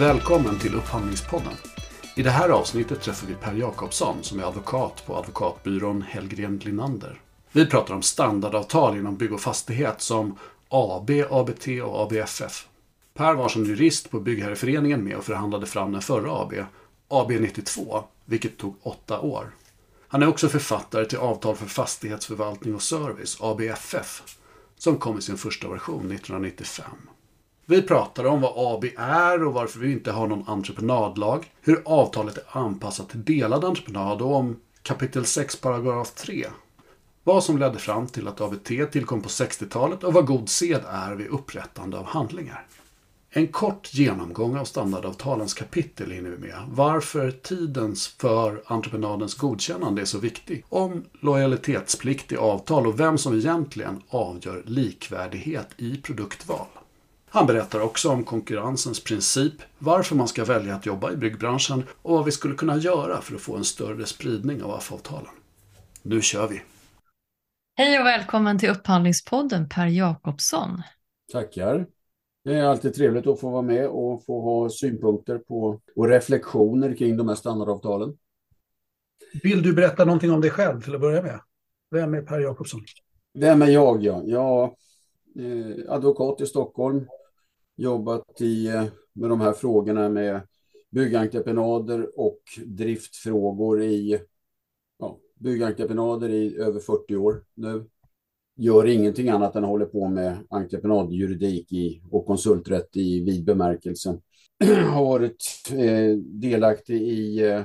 Välkommen till Upphandlingspodden. I det här avsnittet träffar vi Per Jakobsson som är advokat på advokatbyrån Hellgren Linander. Vi pratar om standardavtal inom bygg och fastighet som AB, ABT och ABFF. Per var som jurist på Byggherreföreningen med och förhandlade fram den förra AB, AB 92, vilket tog åtta år. Han är också författare till Avtal för fastighetsförvaltning och service, ABFF, som kom i sin första version 1995. Vi pratar om vad AB är och varför vi inte har någon entreprenadlag, hur avtalet är anpassat till delad entreprenad och om kapitel 6 paragraf 3. Vad som ledde fram till att ABT tillkom på 60-talet och vad god sed är vid upprättande av handlingar. En kort genomgång av standardavtalens kapitel hinner vi med. Varför tidens för entreprenadens godkännande är så viktig. Om lojalitetsplikt i avtal och vem som egentligen avgör likvärdighet i produktval. Han berättar också om konkurrensens princip, varför man ska välja att jobba i byggbranschen och vad vi skulle kunna göra för att få en större spridning av AF-avtalen. Nu kör vi! Hej och välkommen till Upphandlingspodden Per Jakobsson. Tackar. Det är alltid trevligt att få vara med och få ha synpunkter på och reflektioner kring de här standardavtalen. Vill du berätta någonting om dig själv till att börja med? Vem är Per Jakobsson? Vem är jag? Ja, jag är advokat i Stockholm. Jobbat i, eh, med de här frågorna med byggentreprenader och driftfrågor i ja, byggentreprenader i över 40 år nu gör ingenting annat än håller på med entreprenadjuridik i, och konsulträtt i vid bemärkelse. har varit eh, delaktig i eh,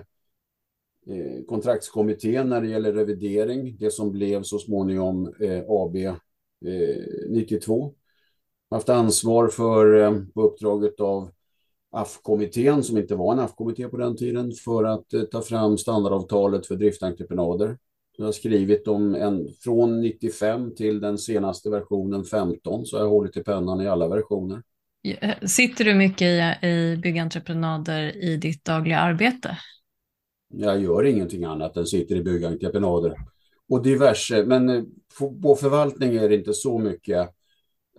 eh, kontraktskommittén när det gäller revidering, det som blev så småningom eh, AB 92. Eh, Haft ansvar för, eh, på uppdraget av AF-kommittén, som inte var en AF-kommitté på den tiden, för att eh, ta fram standardavtalet för driftentreprenader. Jag har skrivit om en från 95 till den senaste versionen 15, så jag har hållit i pennan i alla versioner. Sitter du mycket i, i byggentreprenader i ditt dagliga arbete? Jag gör ingenting annat än sitter i byggentreprenader och diverse, men eh, på förvaltning är det inte så mycket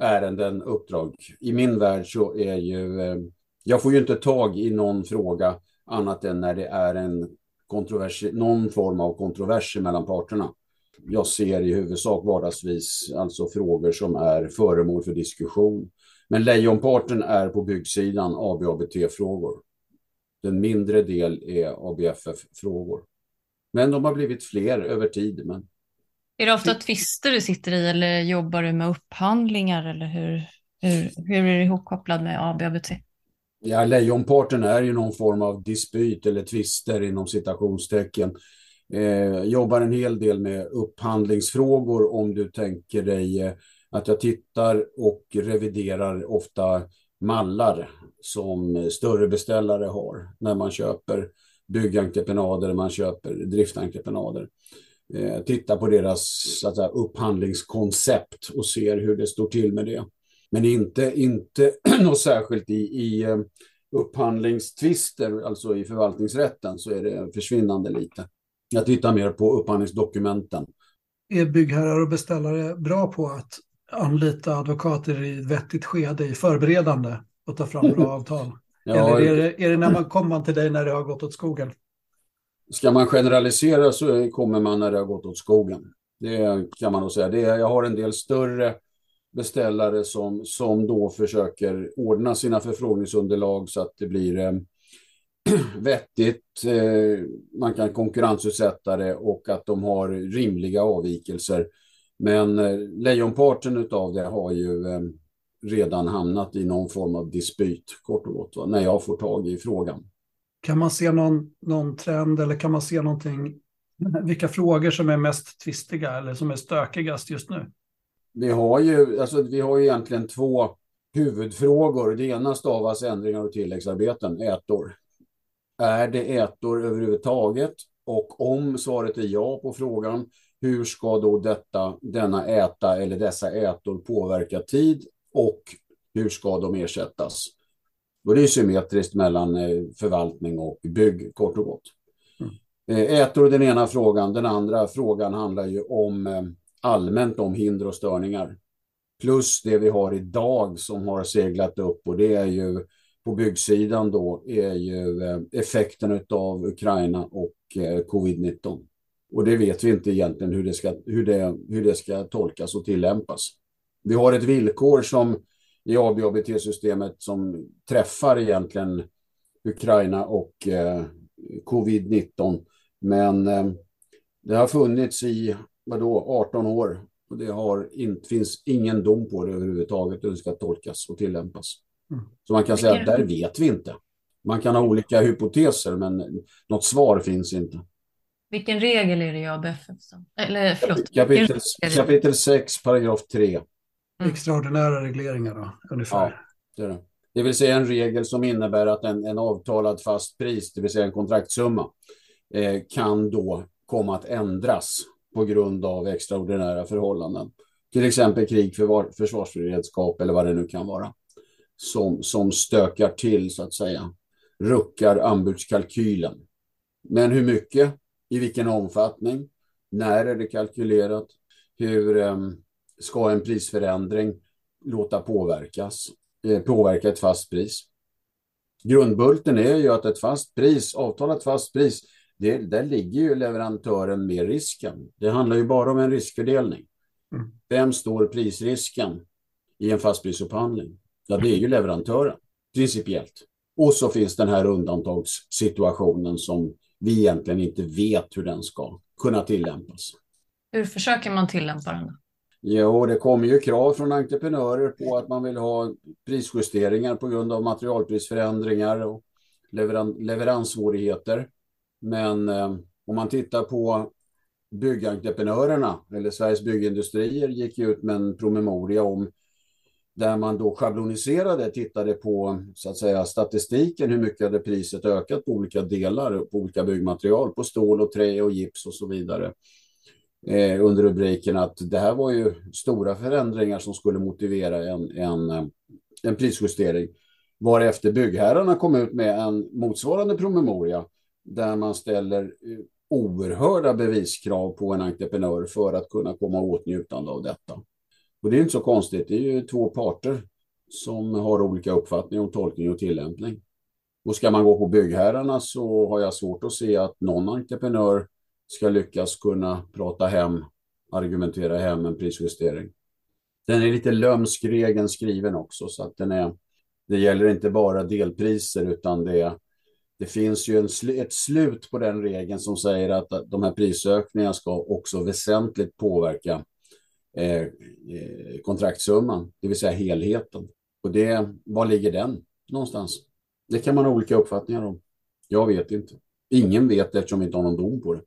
ärenden, uppdrag. I min värld så är ju, eh, jag får ju inte tag i någon fråga annat än när det är en kontrovers, någon form av kontroverser mellan parterna. Jag ser i huvudsak vardagsvis alltså frågor som är föremål för diskussion. Men lejonparten är på byggsidan ABABT-frågor. Den mindre del är ABFF-frågor. Men de har blivit fler över tid. Men... Är det ofta tvister du sitter i eller jobbar du med upphandlingar eller hur, hur, hur är det ihopkopplad med ABABT? Ja, lejonparten är ju någon form av dispyt eller tvister inom citationstecken. Eh, jobbar en hel del med upphandlingsfrågor om du tänker dig eh, att jag tittar och reviderar ofta mallar som större beställare har när man köper byggentreprenader, man köper driftentreprenader. Eh, tittar på deras så att säga, upphandlingskoncept och ser hur det står till med det. Men inte, inte något särskilt i, i eh, upphandlingstvister, alltså i förvaltningsrätten, så är det försvinnande lite. Jag tittar mer på upphandlingsdokumenten. Är byggherrar och beställare bra på att anlita advokater i vettigt skede, i förberedande och ta fram bra avtal? Ja, Eller är det, är det när man kommer till dig när det har gått åt skogen? Ska man generalisera så kommer man när det har gått åt skogen. Det kan man nog säga. Det är, jag har en del större beställare som, som då försöker ordna sina förfrågningsunderlag så att det blir eh, vettigt, eh, man kan konkurrensutsätta det och att de har rimliga avvikelser. Men eh, lejonparten av det har ju eh, redan hamnat i någon form av dispyt, kort och gott, va? när jag får tag i frågan. Kan man se någon, någon trend eller kan man se någonting, vilka frågor som är mest tvistiga eller som är stökigast just nu? Vi har ju, alltså, vi har ju egentligen två huvudfrågor. Det ena stavas ändringar och tilläggsarbeten, ätor. Är det ätor överhuvudtaget? Och om svaret är ja på frågan, hur ska då detta, denna äta eller dessa ätor påverka tid och hur ska de ersättas? Och det är symmetriskt mellan eh, förvaltning och bygg, kort och gott. Mm. Eh, ätor är den ena frågan. Den andra frågan handlar ju om eh, allmänt om hinder och störningar. Plus det vi har idag som har seglat upp och det är ju på byggsidan då är ju effekten av Ukraina och eh, covid-19. Och det vet vi inte egentligen hur det, ska, hur, det, hur det ska tolkas och tillämpas. Vi har ett villkor som i ABABT-systemet som träffar egentligen Ukraina och eh, covid-19. Men eh, det har funnits i vadå, 18 år och det har in, finns ingen dom på det överhuvudtaget hur det ska tolkas och tillämpas. Mm. Så man kan säga att där vet vi inte. Man kan ha olika hypoteser men något svar finns inte. Vilken regel är det i ABF? Eller förlåt. Kapitel, kapitel 6, paragraf 3. Mm. Extraordinära regleringar då, ungefär. Ja, det, är det. det vill säga en regel som innebär att en, en avtalad fast pris, det vill säga en kontraktsumma, eh, kan då komma att ändras på grund av extraordinära förhållanden. Till exempel krig, för försvarsberedskap eller vad det nu kan vara. Som, som stökar till, så att säga. Ruckar anbudskalkylen. Men hur mycket? I vilken omfattning? När är det kalkylerat? Hur um, ska en prisförändring låta påverkas? Eh, påverka ett fast pris? Grundbulten är ju att ett fast pris, avtalat fast pris, det, där ligger ju leverantören med risken. Det handlar ju bara om en riskfördelning. Mm. Vem står prisrisken i en fastprisupphandling? Ja, det är ju leverantören, principiellt. Och så finns den här undantagssituationen som vi egentligen inte vet hur den ska kunna tillämpas. Hur försöker man tillämpa den? Jo, det kommer ju krav från entreprenörer på att man vill ha prisjusteringar på grund av materialprisförändringar och leveran leveranssvårigheter. Men eh, om man tittar på byggentreprenörerna eller Sveriges byggindustrier gick ut med en promemoria om där man då schabloniserade, tittade på så att säga statistiken, hur mycket hade priset ökat på olika delar, på olika byggmaterial, på stål och trä och gips och så vidare. Eh, under rubriken att det här var ju stora förändringar som skulle motivera en, en, eh, en prisjustering. Varefter byggherrarna kom ut med en motsvarande promemoria där man ställer eh, oerhörda beviskrav på en entreprenör för att kunna komma åtnjutande av detta. Och det är inte så konstigt, det är ju två parter som har olika uppfattningar om tolkning och tillämpning. Och ska man gå på byggherrarna så har jag svårt att se att någon entreprenör ska lyckas kunna prata hem, argumentera hem en prisjustering. Den är lite lömsk regeln skriven också så att den är, det gäller inte bara delpriser utan det, det finns ju en, ett slut på den regeln som säger att de här prisökningarna ska också väsentligt påverka eh, eh, kontraktsumman, det vill säga helheten. Och det, var ligger den någonstans? Det kan man ha olika uppfattningar om. Jag vet inte. Ingen vet eftersom vi inte har någon dom på det.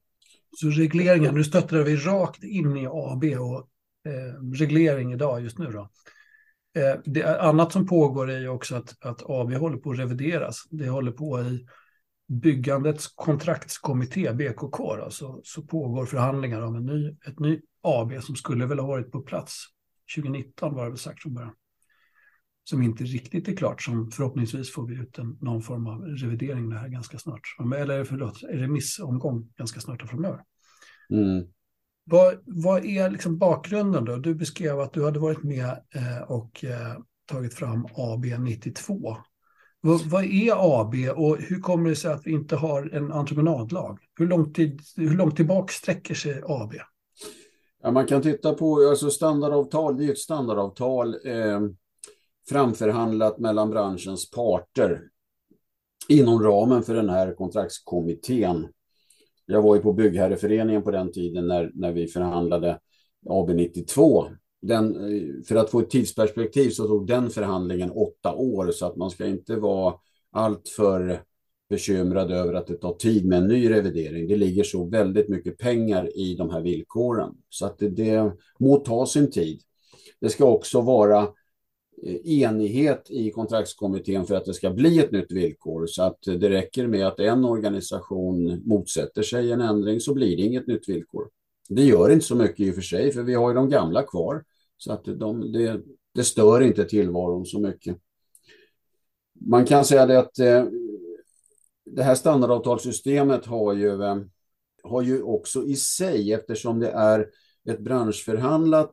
Så regleringen, nu stöttar vi rakt in i AB och eh, reglering idag just nu då. Eh, det annat som pågår är ju också att, att AB håller på att revideras. Det håller på i byggandets kontraktskommitté, BKK, då, så, så pågår förhandlingar om en ny, ett ny AB som skulle väl ha varit på plats 2019 var det väl sagt från början. Som inte riktigt är klart, som förhoppningsvis får vi ut en, någon form av revidering det här ganska snart. Eller förlåt, remissomgång ganska snart framöver. Mm. Vad, vad är liksom bakgrunden då? Du beskrev att du hade varit med eh, och eh, tagit fram AB 92. Vad, vad, är AB och hur kommer det sig att vi inte har en entreprenadlag? Hur långt, tid, hur långt tillbaka sträcker sig AB? Ja, man kan titta på alltså standardavtal, det är ett standardavtal eh, framförhandlat mellan branschens parter inom ramen för den här kontraktskommittén. Jag var ju på Byggherreföreningen på den tiden när, när vi förhandlade AB 92. Den, eh, för att få ett tidsperspektiv så tog den förhandlingen åtta år så att man ska inte vara alltför bekymrad över att det tar tid med en ny revidering. Det ligger så väldigt mycket pengar i de här villkoren så att det, det må ta sin tid. Det ska också vara Eh, enighet i kontraktskommittén för att det ska bli ett nytt villkor. Så att eh, det räcker med att en organisation motsätter sig en ändring så blir det inget nytt villkor. Det gör inte så mycket i och för sig för vi har ju de gamla kvar. Så att de, det, det stör inte tillvaron så mycket. Man kan säga det att eh, det här standardavtalssystemet har ju, har ju också i sig, eftersom det är ett branschförhandlat,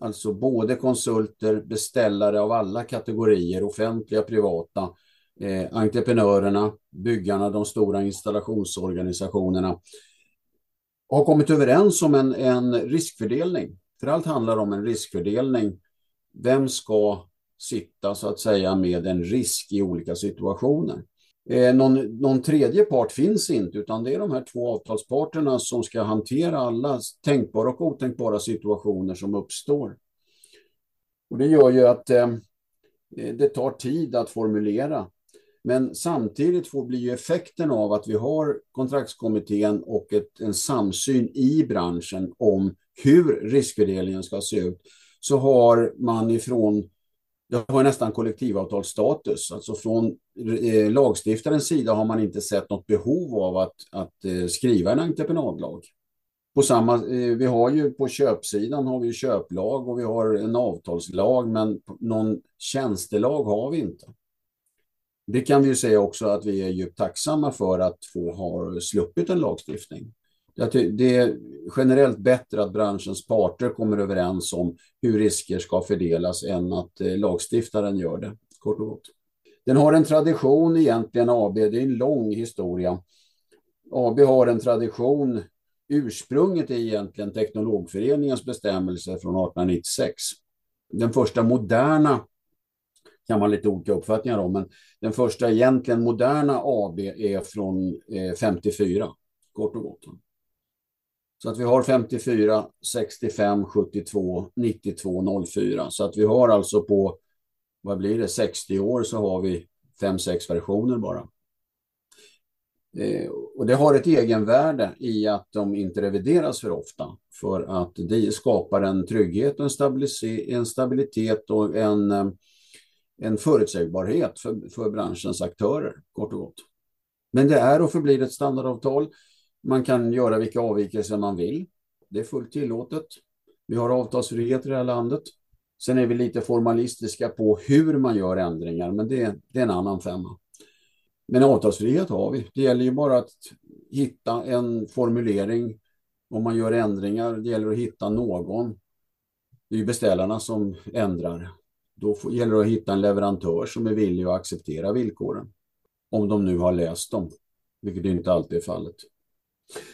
alltså både konsulter, beställare av alla kategorier, offentliga, privata, eh, entreprenörerna, byggarna, de stora installationsorganisationerna har kommit överens om en, en riskfördelning. För allt handlar om en riskfördelning. Vem ska sitta så att säga med en risk i olika situationer? Eh, någon, någon, tredje part finns inte utan det är de här två avtalsparterna som ska hantera alla tänkbara och otänkbara situationer som uppstår. Och det gör ju att eh, eh det tar tid att formulera. Men samtidigt får bli effekten av att vi har kontraktskommittén och ett, en samsyn i branschen om hur riskfördelningen ska se ut så har man ifrån det har nästan kollektivavtalsstatus. Alltså från eh, lagstiftarens sida har man inte sett något behov av att, att eh, skriva en entreprenadlag. På samma, eh, vi har ju på köpsidan har vi köplag och vi har en avtalslag men någon tjänstelag har vi inte. Det kan vi ju säga också att vi är djupt tacksamma för att få ha sluppit en lagstiftning. Det är generellt bättre att branschens parter kommer överens om hur risker ska fördelas än att eh, lagstiftaren gör det, kort och gott. Den har en tradition egentligen, AB, det är en lång historia. AB har en tradition, ursprunget är egentligen Teknologföreningens bestämmelse från 1896. Den första moderna kan man lite olika uppfattningar om, men den första egentligen moderna AB är från eh, 54, kort och gott. Så att vi har 54, 65, 72, 92, 04. Så att vi har alltså på, vad blir det, 60 år så har vi 5-6 versioner bara. Eh, och det har ett egenvärde i att de inte revideras för ofta. För att det skapar en trygghet, en, en stabilitet och en, eh, en förutsägbarhet för, för branschens aktörer, kort och gott. Men det är och förblir ett standardavtal. Man kan göra vilka avvikelser man vill. Det är fullt tillåtet. Vi har avtalsfrihet i det här landet. Sen är vi lite formalistiska på hur man gör ändringar, men det, det är en annan femma. Men avtalsfrihet har vi. Det gäller ju bara att hitta en formulering om man gör ändringar. Det gäller att hitta någon. Det är ju beställarna som ändrar. Då gäller det att hitta en leverantör som är villig att acceptera villkoren. Om de nu har läst dem, vilket inte alltid är fallet.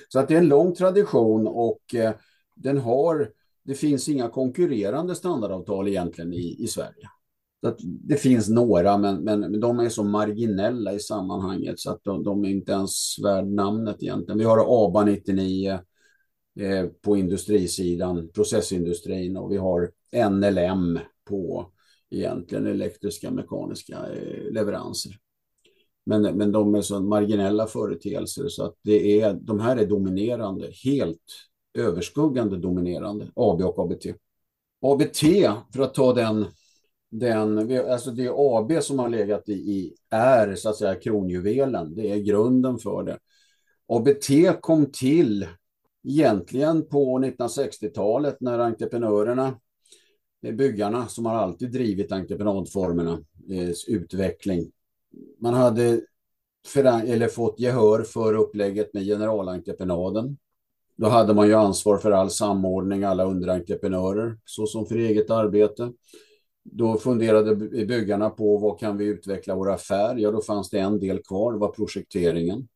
Så att det är en lång tradition och eh, den har, det finns inga konkurrerande standardavtal egentligen i, i Sverige. Så att det finns några, men, men de är så marginella i sammanhanget så att de, de är inte ens värd namnet egentligen. Vi har ABA 99 eh, på industrisidan, processindustrin och vi har NLM på egentligen elektriska mekaniska eh, leveranser. Men, men de är så marginella företeelser så att det är, de här är dominerande, helt överskuggande dominerande, AB och ABT. ABT, för att ta den, den alltså det är AB som har legat i, i är så att säga kronjuvelen, det är grunden för det. ABT kom till egentligen på 1960-talet när entreprenörerna, eh, byggarna som har alltid drivit entreprenadformerna, eh, utveckling, man hade eller fått gehör för upplägget med generalentreprenaden. Då hade man ju ansvar för all samordning, alla underentreprenörer, såsom för eget arbete. Då funderade byggarna på vad kan vi utveckla vår affär? Ja, då fanns det en del kvar, det var projekteringen.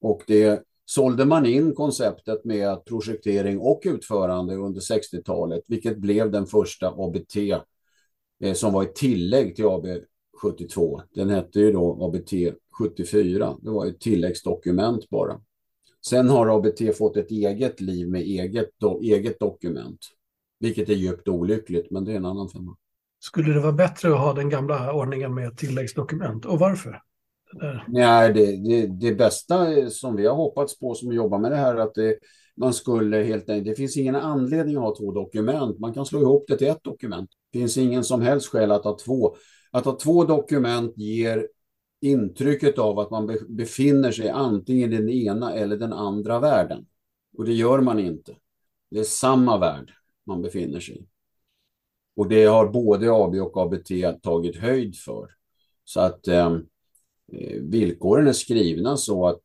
Och det sålde man in konceptet med projektering och utförande under 60-talet, vilket blev den första ABT eh, som var ett tillägg till AB 72. Den hette ju då ABT 74. Det var ett tilläggsdokument bara. Sen har ABT fått ett eget liv med eget, do, eget dokument. Vilket är djupt olyckligt, men det är en annan femma. Skulle det vara bättre att ha den gamla ordningen med tilläggsdokument? Och varför? Det Nej, det, det, det, bästa som vi har hoppats på som jobbar med det här att det, man skulle helt enkelt, det finns ingen anledning att ha två dokument. Man kan slå ihop det till ett dokument. Det finns ingen som helst skäl att ha två. Att ha två dokument ger intrycket av att man befinner sig antingen i den ena eller den andra världen. Och det gör man inte. Det är samma värld man befinner sig i. Och det har både AB och ABT tagit höjd för. Så att ehm, eh, villkoren är skrivna så att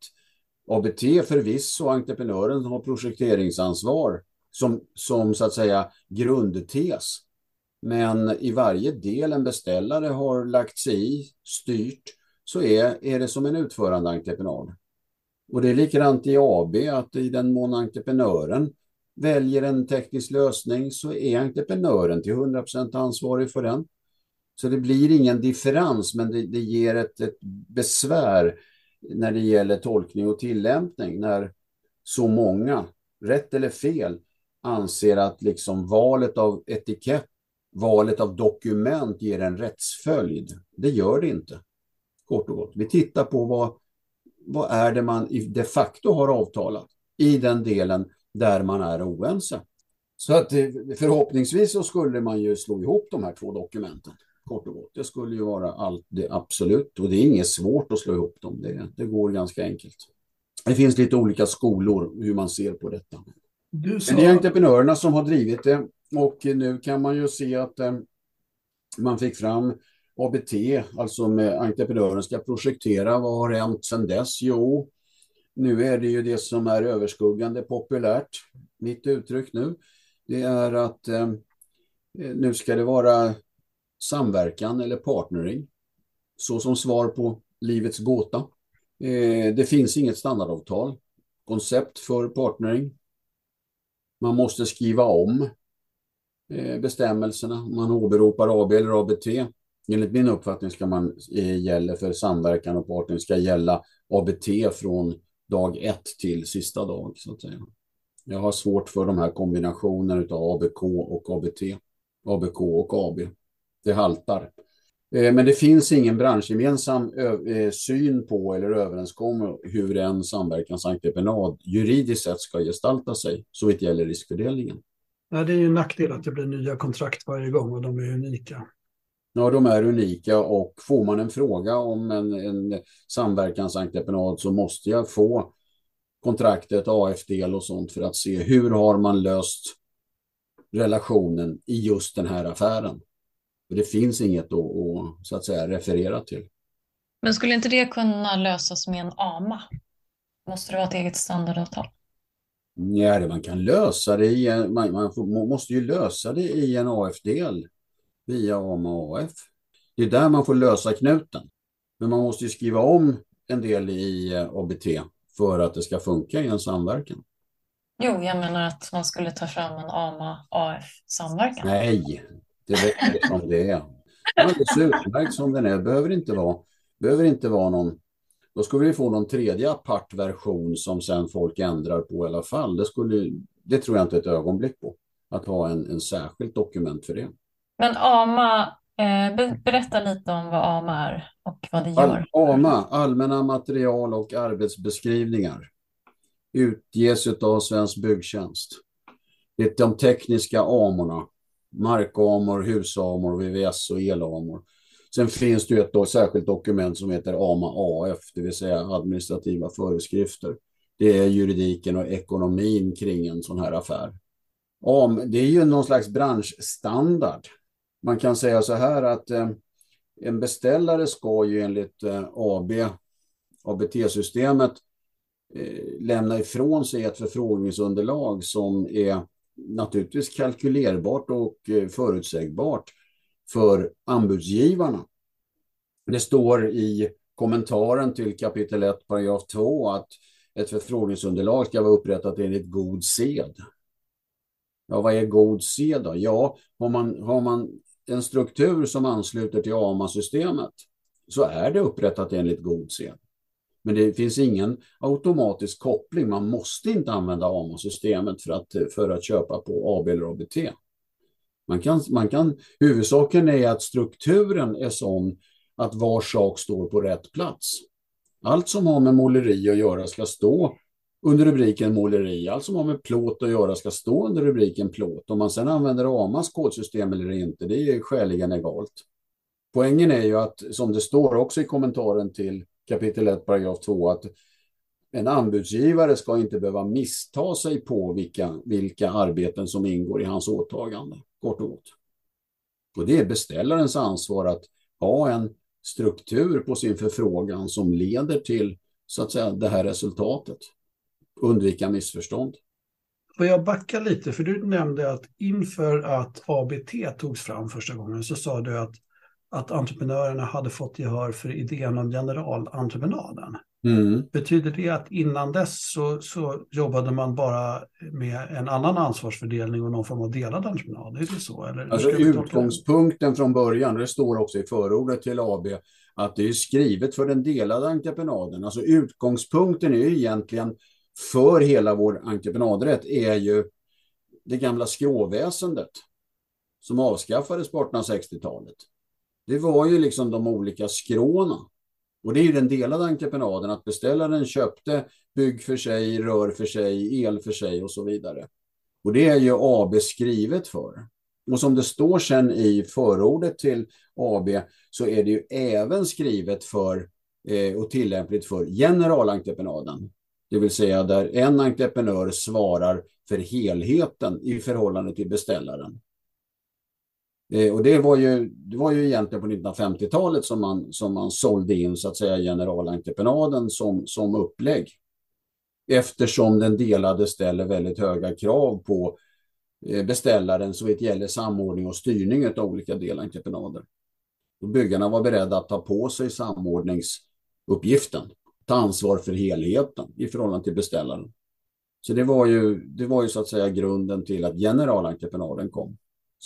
ABT förvisso, entreprenören har projekteringsansvar som, som så att säga grundtes. Men i varje del en beställare har lagt sig i, styrt, så är, är det som en utförande entreprenad. Och det är likadant i AB, att i den mån entreprenören väljer en teknisk lösning så är entreprenören till 100% ansvarig för den. Så det blir ingen differens, men det, det ger ett, ett besvär när det gäller tolkning och tillämpning när så många, rätt eller fel, anser att liksom valet av etikett, valet av dokument ger en rättsföljd. Det gör det inte, kort och gott. Vi tittar på vad, vad är det man de facto har avtalat i den delen där man är oense. Så att eh, förhoppningsvis så skulle man ju slå ihop de här två dokumenten. Kort och gott. Det skulle ju vara allt det absolut och det är inget svårt att slå ihop dem. Det, det går ganska enkelt. Det finns lite olika skolor hur man ser på detta. Du sa... Men det är entreprenörerna som har drivit det och nu kan man ju se att eh, man fick fram ABT, alltså med entreprenören ska projektera. Vad har hänt sedan dess? Jo, nu är det ju det som är överskuggande populärt, mitt uttryck nu. Det är att eh, nu ska det vara samverkan eller partnering. Så som svar på livets gåta. Eh, det finns inget standardavtal, koncept för partnering. Man måste skriva om Eh, bestämmelserna. Man åberopar AB eller ABT. Enligt min uppfattning ska man eh, gälla för samverkan och partnering ska gälla ABT från dag ett till sista dag så att säga. Jag har svårt för de här kombinationerna av ABK och ABT, ABK och AB. Det haltar. Eh, men det finns ingen branschgemensam syn på eller överenskommelse hur en samverkansentreprenad juridiskt sett ska gestalta sig, så vitt gäller riskfördelningen. Ja, det är ju en nackdel att det blir nya kontrakt varje gång och de är unika. Ja, de är unika och får man en fråga om en, en samverkansentreprenad så måste jag få kontraktet, AF-del och sånt för att se hur har man löst relationen i just den här affären. För det finns inget att, att, så att säga, referera till. Men skulle inte det kunna lösas med en AMA? Måste det vara ett eget standardavtal? Nej, man kan lösa det i en, man, man, får, måste ju lösa det i en AF-del via AMA AF. Det är där man får lösa knuten. Men man måste ju skriva om en del i eh, ABT för att det ska funka i en samverkan. Jo, jag menar att man skulle ta fram en AMA AF-samverkan. Nej, det räcker som det är. Alldeles utmärkt som den är. Behöver inte vara, behöver inte vara någon... Då skulle vi få någon tredje apart version som sen folk ändrar på i alla fall. Det, skulle, det tror jag inte ett ögonblick på. Att ha en, en särskilt dokument för det. Men AMA, eh, berätta lite om vad AMA är och vad det gör. AMA, allmänna material och arbetsbeskrivningar, utges av Svensk Byggtjänst. Det är de tekniska AMORna, markamor, husamor, VVS och elamor. Sen finns det ett då, särskilt dokument som heter AMA AF, det vill säga administrativa föreskrifter. Det är juridiken och ekonomin kring en sån här affär. Det är ju någon slags branschstandard man kan säga så här att eh, en beställare ska ju enligt eh, AB, ABT-systemet eh, lämna ifrån sig ett förfrågningsunderlag som är naturligtvis kalkylerbart och eh, förutsägbart för anbudsgivarna. Det står i kommentaren till kapitel 1, paragraf 2 att ett förfrågningsunderlag ska vara upprättat enligt god sed. Ja, vad är god sed då? Ja, har man, har man en struktur som ansluter till AMA-systemet så är det upprättat enligt god sed. Men det finns ingen automatisk koppling. Man måste inte använda AMA-systemet för att, för att köpa på AB eller ABT. Man kan, man kan, huvudsaken är att strukturen är sån att var sak står på rätt plats. Allt som har med måleri att göra ska stå under rubriken måleri. Allt som har med plåt att göra ska stå under rubriken plåt. Om man sedan använder AMAs kodsystem eller inte, det är skäligen egalt. Poängen är ju att, som det står också i kommentaren till kapitel 1, paragraf 2, att en anbudsgivare ska inte behöva missta sig på vilka, vilka arbeten som ingår i hans åtagande, kort och gott. Och det är beställarens ansvar att ha en struktur på sin förfrågan som leder till så att säga det här resultatet undvika missförstånd. Får jag backa lite? För du nämnde att inför att ABT togs fram första gången så sa du att att entreprenörerna hade fått gehör för idén om generalentreprenaden. Mm. Betyder det att innan dess så, så jobbade man bara med en annan ansvarsfördelning och någon form av delad entreprenad? Är det så? Eller Alltså utgångspunkten från början, det står också i förordet till AB, att det är skrivet för den delade entreprenaden. Alltså utgångspunkten är ju egentligen för hela vår entreprenadrätt är ju det gamla skråväsendet som avskaffades på 1860-talet. Det var ju liksom de olika skråna. Och det är ju den delade entreprenaden, att beställaren köpte bygg för sig, rör för sig, el för sig och så vidare. Och det är ju AB skrivet för. Och som det står sen i förordet till AB så är det ju även skrivet för eh, och tillämpligt för generalentreprenaden. Det vill säga där en entreprenör svarar för helheten i förhållande till beställaren. Eh, och det var, ju, det var ju egentligen på 1950-talet som man, som man sålde in så att säga generalentreprenaden som, som upplägg. Eftersom den delade ställer väldigt höga krav på eh, beställaren så det gäller samordning och styrning av olika delentreprenader. Och byggarna var beredda att ta på sig samordningsuppgiften, ta ansvar för helheten i förhållande till beställaren. Så det var ju, det var ju så att säga grunden till att generalentreprenaden kom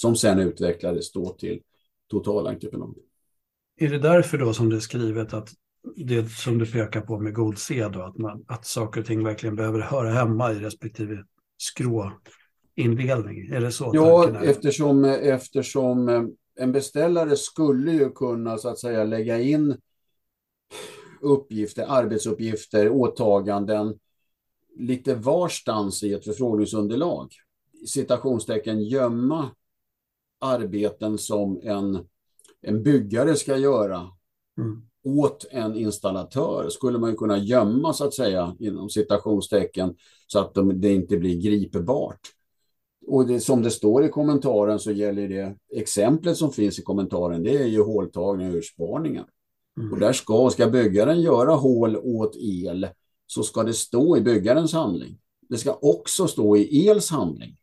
som sen utvecklades då till totalentreprenad. Är det därför då som det är skrivet att det som du pekar på med god sed, då, att, man, att saker och ting verkligen behöver höra hemma i respektive skråindelning? Är det så? Ja, eftersom, eftersom eh, en beställare skulle ju kunna så att säga lägga in uppgifter, arbetsuppgifter, åtaganden lite varstans i ett förfrågningsunderlag. Citationstecken gömma arbeten som en, en byggare ska göra Mm. åt en installatör skulle man kunna gömma så att säga inom citationstecken så att de, det inte blir gripbart. Och det, som det står i kommentaren så gäller det exemplet som finns i kommentaren det är ju håltagning och ursparningar. Mm. Och där ska, ska byggaren göra hål åt el så ska det stå i byggarens handling. Det ska också stå i els handling.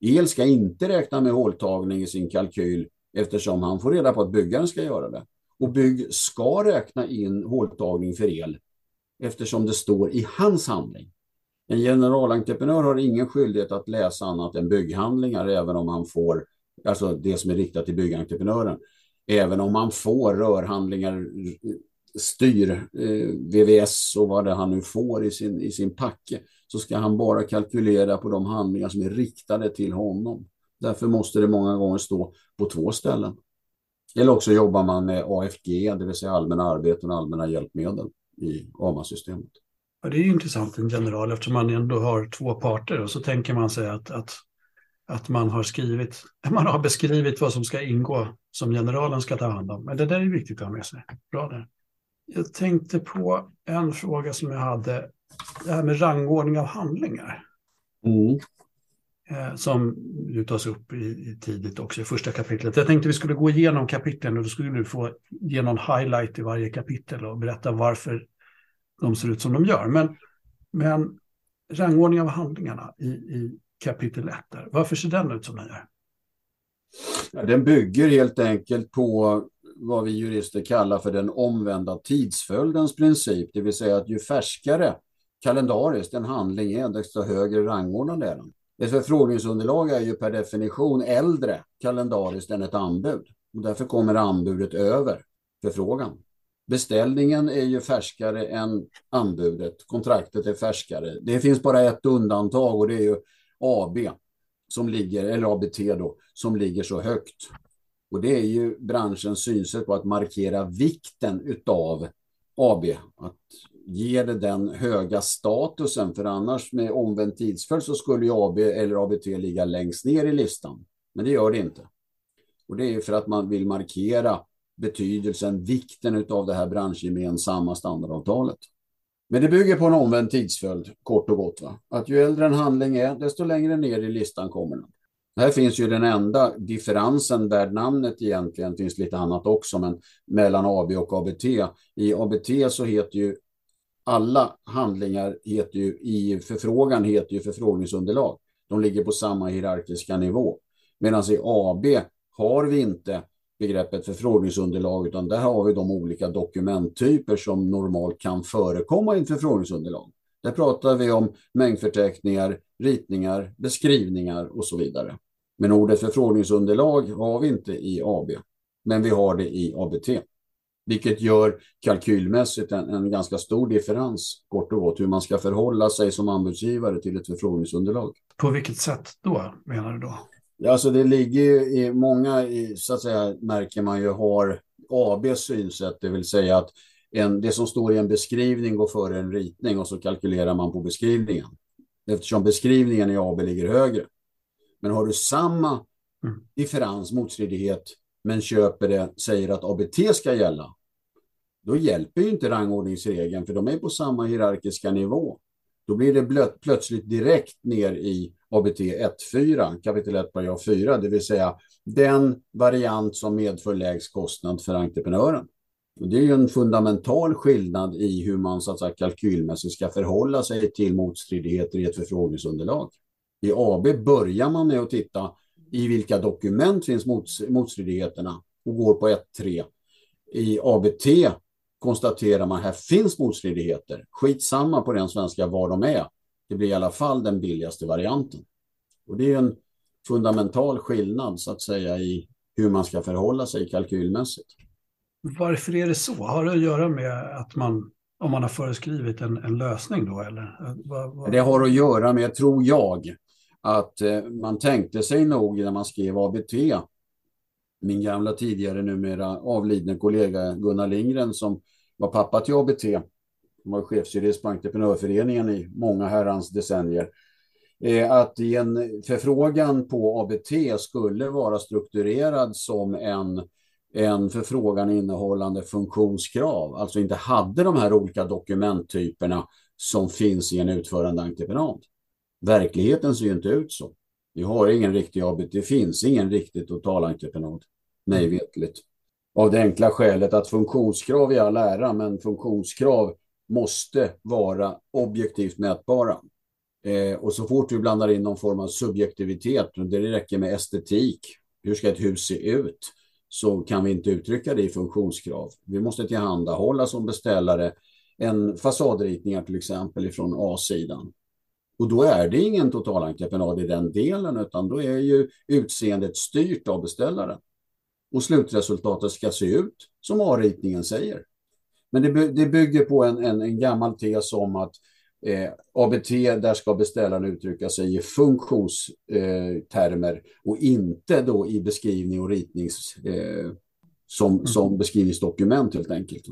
El ska inte räkna med håltagning i sin kalkyl eftersom han får reda på att byggaren ska göra det. Och bygg ska räkna in håltagning för el eftersom det står i hans handling. En generalentreprenör har ingen skyldighet att läsa annat än bygghandlingar även om han får, alltså det som är riktat till byggentreprenören. Även om man får rörhandlingar, styr, eh, VVS och vad det han nu får i sin, i sin packe så ska han bara kalkylera på de handlingar som är riktade till honom. Därför måste det många gånger stå på två ställen. Eller också jobbar man med AFG, det vill säga allmänna arbeten och allmänna hjälpmedel i AMA-systemet. Ja, det är ju intressant en general eftersom man ändå har två parter och så tänker man sig att, att, att man, har skrivit, man har beskrivit vad som ska ingå som generalen ska ta hand om. Men det där är viktigt att ha med sig. Bra där. Jag tänkte på en fråga som jag hade, det här med rangordning av handlingar. Mm. eh, som ju tas upp i, i tidigt också i första kapitlet. Jag tänkte vi skulle gå igenom kapitlen och då skulle du få ge någon highlight i varje kapitel och berätta varför de ser ut som de gör. Men, men rangordning av handlingarna i, i kapitel 1, där, varför ser den ut som den gör? Ja, den bygger helt enkelt på vad vi jurister kallar för den omvända tidsföljdens princip, det vill säga att ju färskare kalendariskt en handling är, desto högre rangordnad är den. Ett förfrågningsunderlag är ju per definition äldre kalendariskt än ett anbud. Och därför kommer anbudet över förfrågan. Beställningen är ju färskare än anbudet. Kontraktet är färskare. Det finns bara ett undantag och det är ju AB som ligger, eller ABT då, som ligger så högt. Och det är ju branschens synsätt på att markera vikten utav AB. Att ge det den höga statusen, för annars med omvänd tidsföljd så skulle ju AB eller ABT ligga längst ner i listan. Men det gör det inte. Och det är för att man vill markera betydelsen, vikten av det här branschgemensamma standardavtalet. Men det bygger på en omvänd tidsföljd, kort och gott. Va? Att ju äldre en handling är, desto längre ner i listan kommer den. Här finns ju den enda differensen värd namnet egentligen, det finns lite annat också, men mellan AB och ABT. I ABT så heter ju alla handlingar heter ju, i förfrågan heter ju förfrågningsunderlag. De ligger på samma hierarkiska nivå. Medan i AB har vi inte begreppet förfrågningsunderlag, utan där har vi de olika dokumenttyper som normalt kan förekomma i ett förfrågningsunderlag. Där pratar vi om mängdförteckningar, ritningar, beskrivningar och så vidare. Men ordet förfrågningsunderlag har vi inte i AB, men vi har det i ABT. Vilket gör kalkylmässigt en, en ganska stor differens, kort och gott, hur man ska förhålla sig som anbudsgivare till ett förfrågningsunderlag. På vilket sätt då, menar du då? Ja, alltså det ligger ju i många, i, så att säga, märker man ju har ABs synsätt, det vill säga att en, det som står i en beskrivning går före en ritning och så kalkylerar man på beskrivningen. Eftersom beskrivningen i AB ligger högre. Men har du samma mm. differens, motstridighet, men köper det, säger att ABT ska gälla, då hjälper ju inte rangordningsregeln, för de är på samma hierarkiska nivå. Då blir det blöt, plötsligt direkt ner i ABT 1.4, kapitel 1, paragraf 4, det vill säga den variant som medför lägst kostnad för entreprenören. Det är ju en fundamental skillnad i hur man så att säga, kalkylmässigt ska förhålla sig till motstridigheter i ett förfrågningsunderlag. I AB börjar man med att titta i vilka dokument finns motstridigheterna och går på 1-3. I ABT konstaterar man här finns motstridigheter. Skitsamma på den svenska var de är. Det blir i alla fall den billigaste varianten. Och det är en fundamental skillnad så att säga i hur man ska förhålla sig kalkylmässigt. Varför är det så? Har det att göra med att man, om man har föreskrivit en, en lösning då eller? Vad, vad... Det har att göra med, tror jag, att eh, man tänkte sig nog när man skrev ABT, min gamla tidigare numera avlidne kollega Gunnar Lindgren som var pappa till ABT, han var chefsjurist på Entreprenörföreningen i många herrans decennier, eh, att i en förfrågan på ABT skulle vara strukturerad som en, en förfrågan innehållande funktionskrav, alltså inte hade de här olika dokumenttyperna som finns i en utförande entreprenad. Verkligheten ser ju inte ut så. Vi har ingen riktig ABT, det finns ingen riktig totalentreprenad, mig vetligt. Av det enkla skälet att funktionskrav är all ära, men funktionskrav måste vara objektivt mätbara. Eh, och så fort vi blandar in någon form av subjektivitet, det räcker med estetik, hur ska ett hus se ut, så kan vi inte uttrycka det i funktionskrav. Vi måste tillhandahålla som beställare en fasadritningar till exempel ifrån A-sidan. Och då är det ingen totalentreprenad i den delen, utan då är ju utseendet styrt av beställaren. Och slutresultatet ska se ut som A-ritningen säger. Men det, det bygger på en, en, en, gammal tes om att eh, ABT, där ska beställaren uttrycka sig i funktionstermer eh, och inte då i beskrivning och ritnings eh, som, mm. som beskrivningsdokument helt enkelt.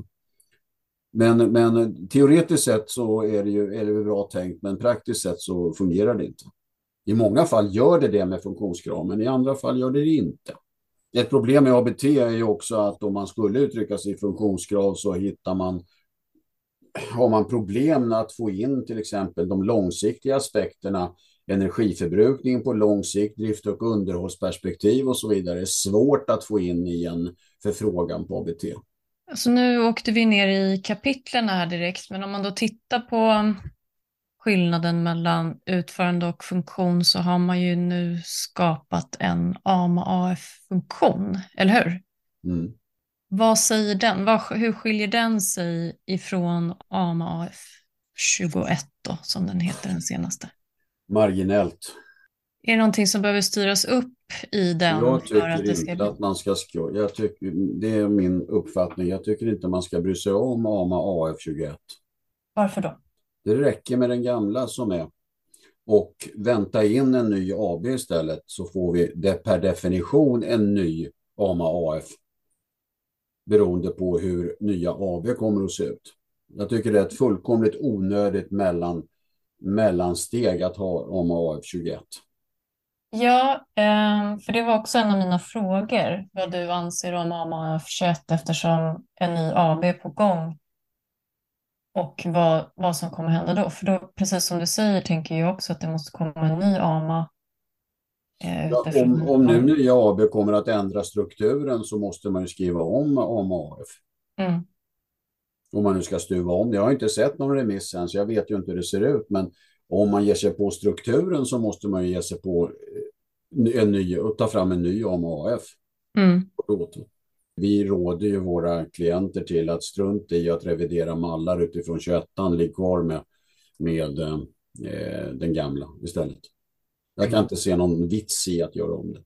Men, men teoretiskt sett så är det ju är det bra tänkt, men praktiskt sett så fungerar det inte. I många fall gör det det med funktionskrav, men i andra fall gör det det inte. Ett problem med ABT är ju också att om man skulle uttrycka sig i funktionskrav så hittar man har man problem med att få in till exempel de långsiktiga aspekterna, energiförbrukning på lång sikt, drift och underhållsperspektiv och så vidare, är svårt att få in i en förfrågan på ABT. Så nu åkte vi ner i kapitlen här direkt, men om man då tittar på skillnaden mellan utförande och funktion så har man ju nu skapat en AMA-AF-funktion, eller hur? Mm. Vad säger den? Vad, hur skiljer den sig ifrån AMA-AF 21 då, som den heter den senaste? Marginellt. Är det någonting som behöver styras upp i den? Jag tycker att inte ska... att man ska... Jag tycker, det är min uppfattning. Jag tycker inte man ska bry sig om AMA AF21. Varför då? Det räcker med den gamla som är. Och vänta in en ny AB istället så får vi det per definition en ny AMA AF. Beroende på hur nya AB kommer att se ut. Jag tycker det är ett fullkomligt onödigt mellan, mellansteg att ha AMA AF 21. Ja, ehm, för det var också en av mina frågor, vad du anser om AMAF 21 eftersom en ny AB är på gång och vad, vad som kommer hända då. För då, precis som du säger, tänker jag också att det måste komma en ny AMA. Eh, ja, om, om nu nya AB kommer att ändra strukturen så måste man ju skriva om AMAF. Mm. Om man nu ska stuva om. Jag har inte sett någon remiss än så jag vet ju inte hur det ser ut. Men om man ger sig på strukturen så måste man ge sig på eh, en ny ta fram en ny AMAF. Mm. Vi råder ju våra klienter till att strunta i att revidera mallar utifrån 21 ligg kvar med, med eh, den gamla istället. Jag kan inte se någon vits i att göra om det.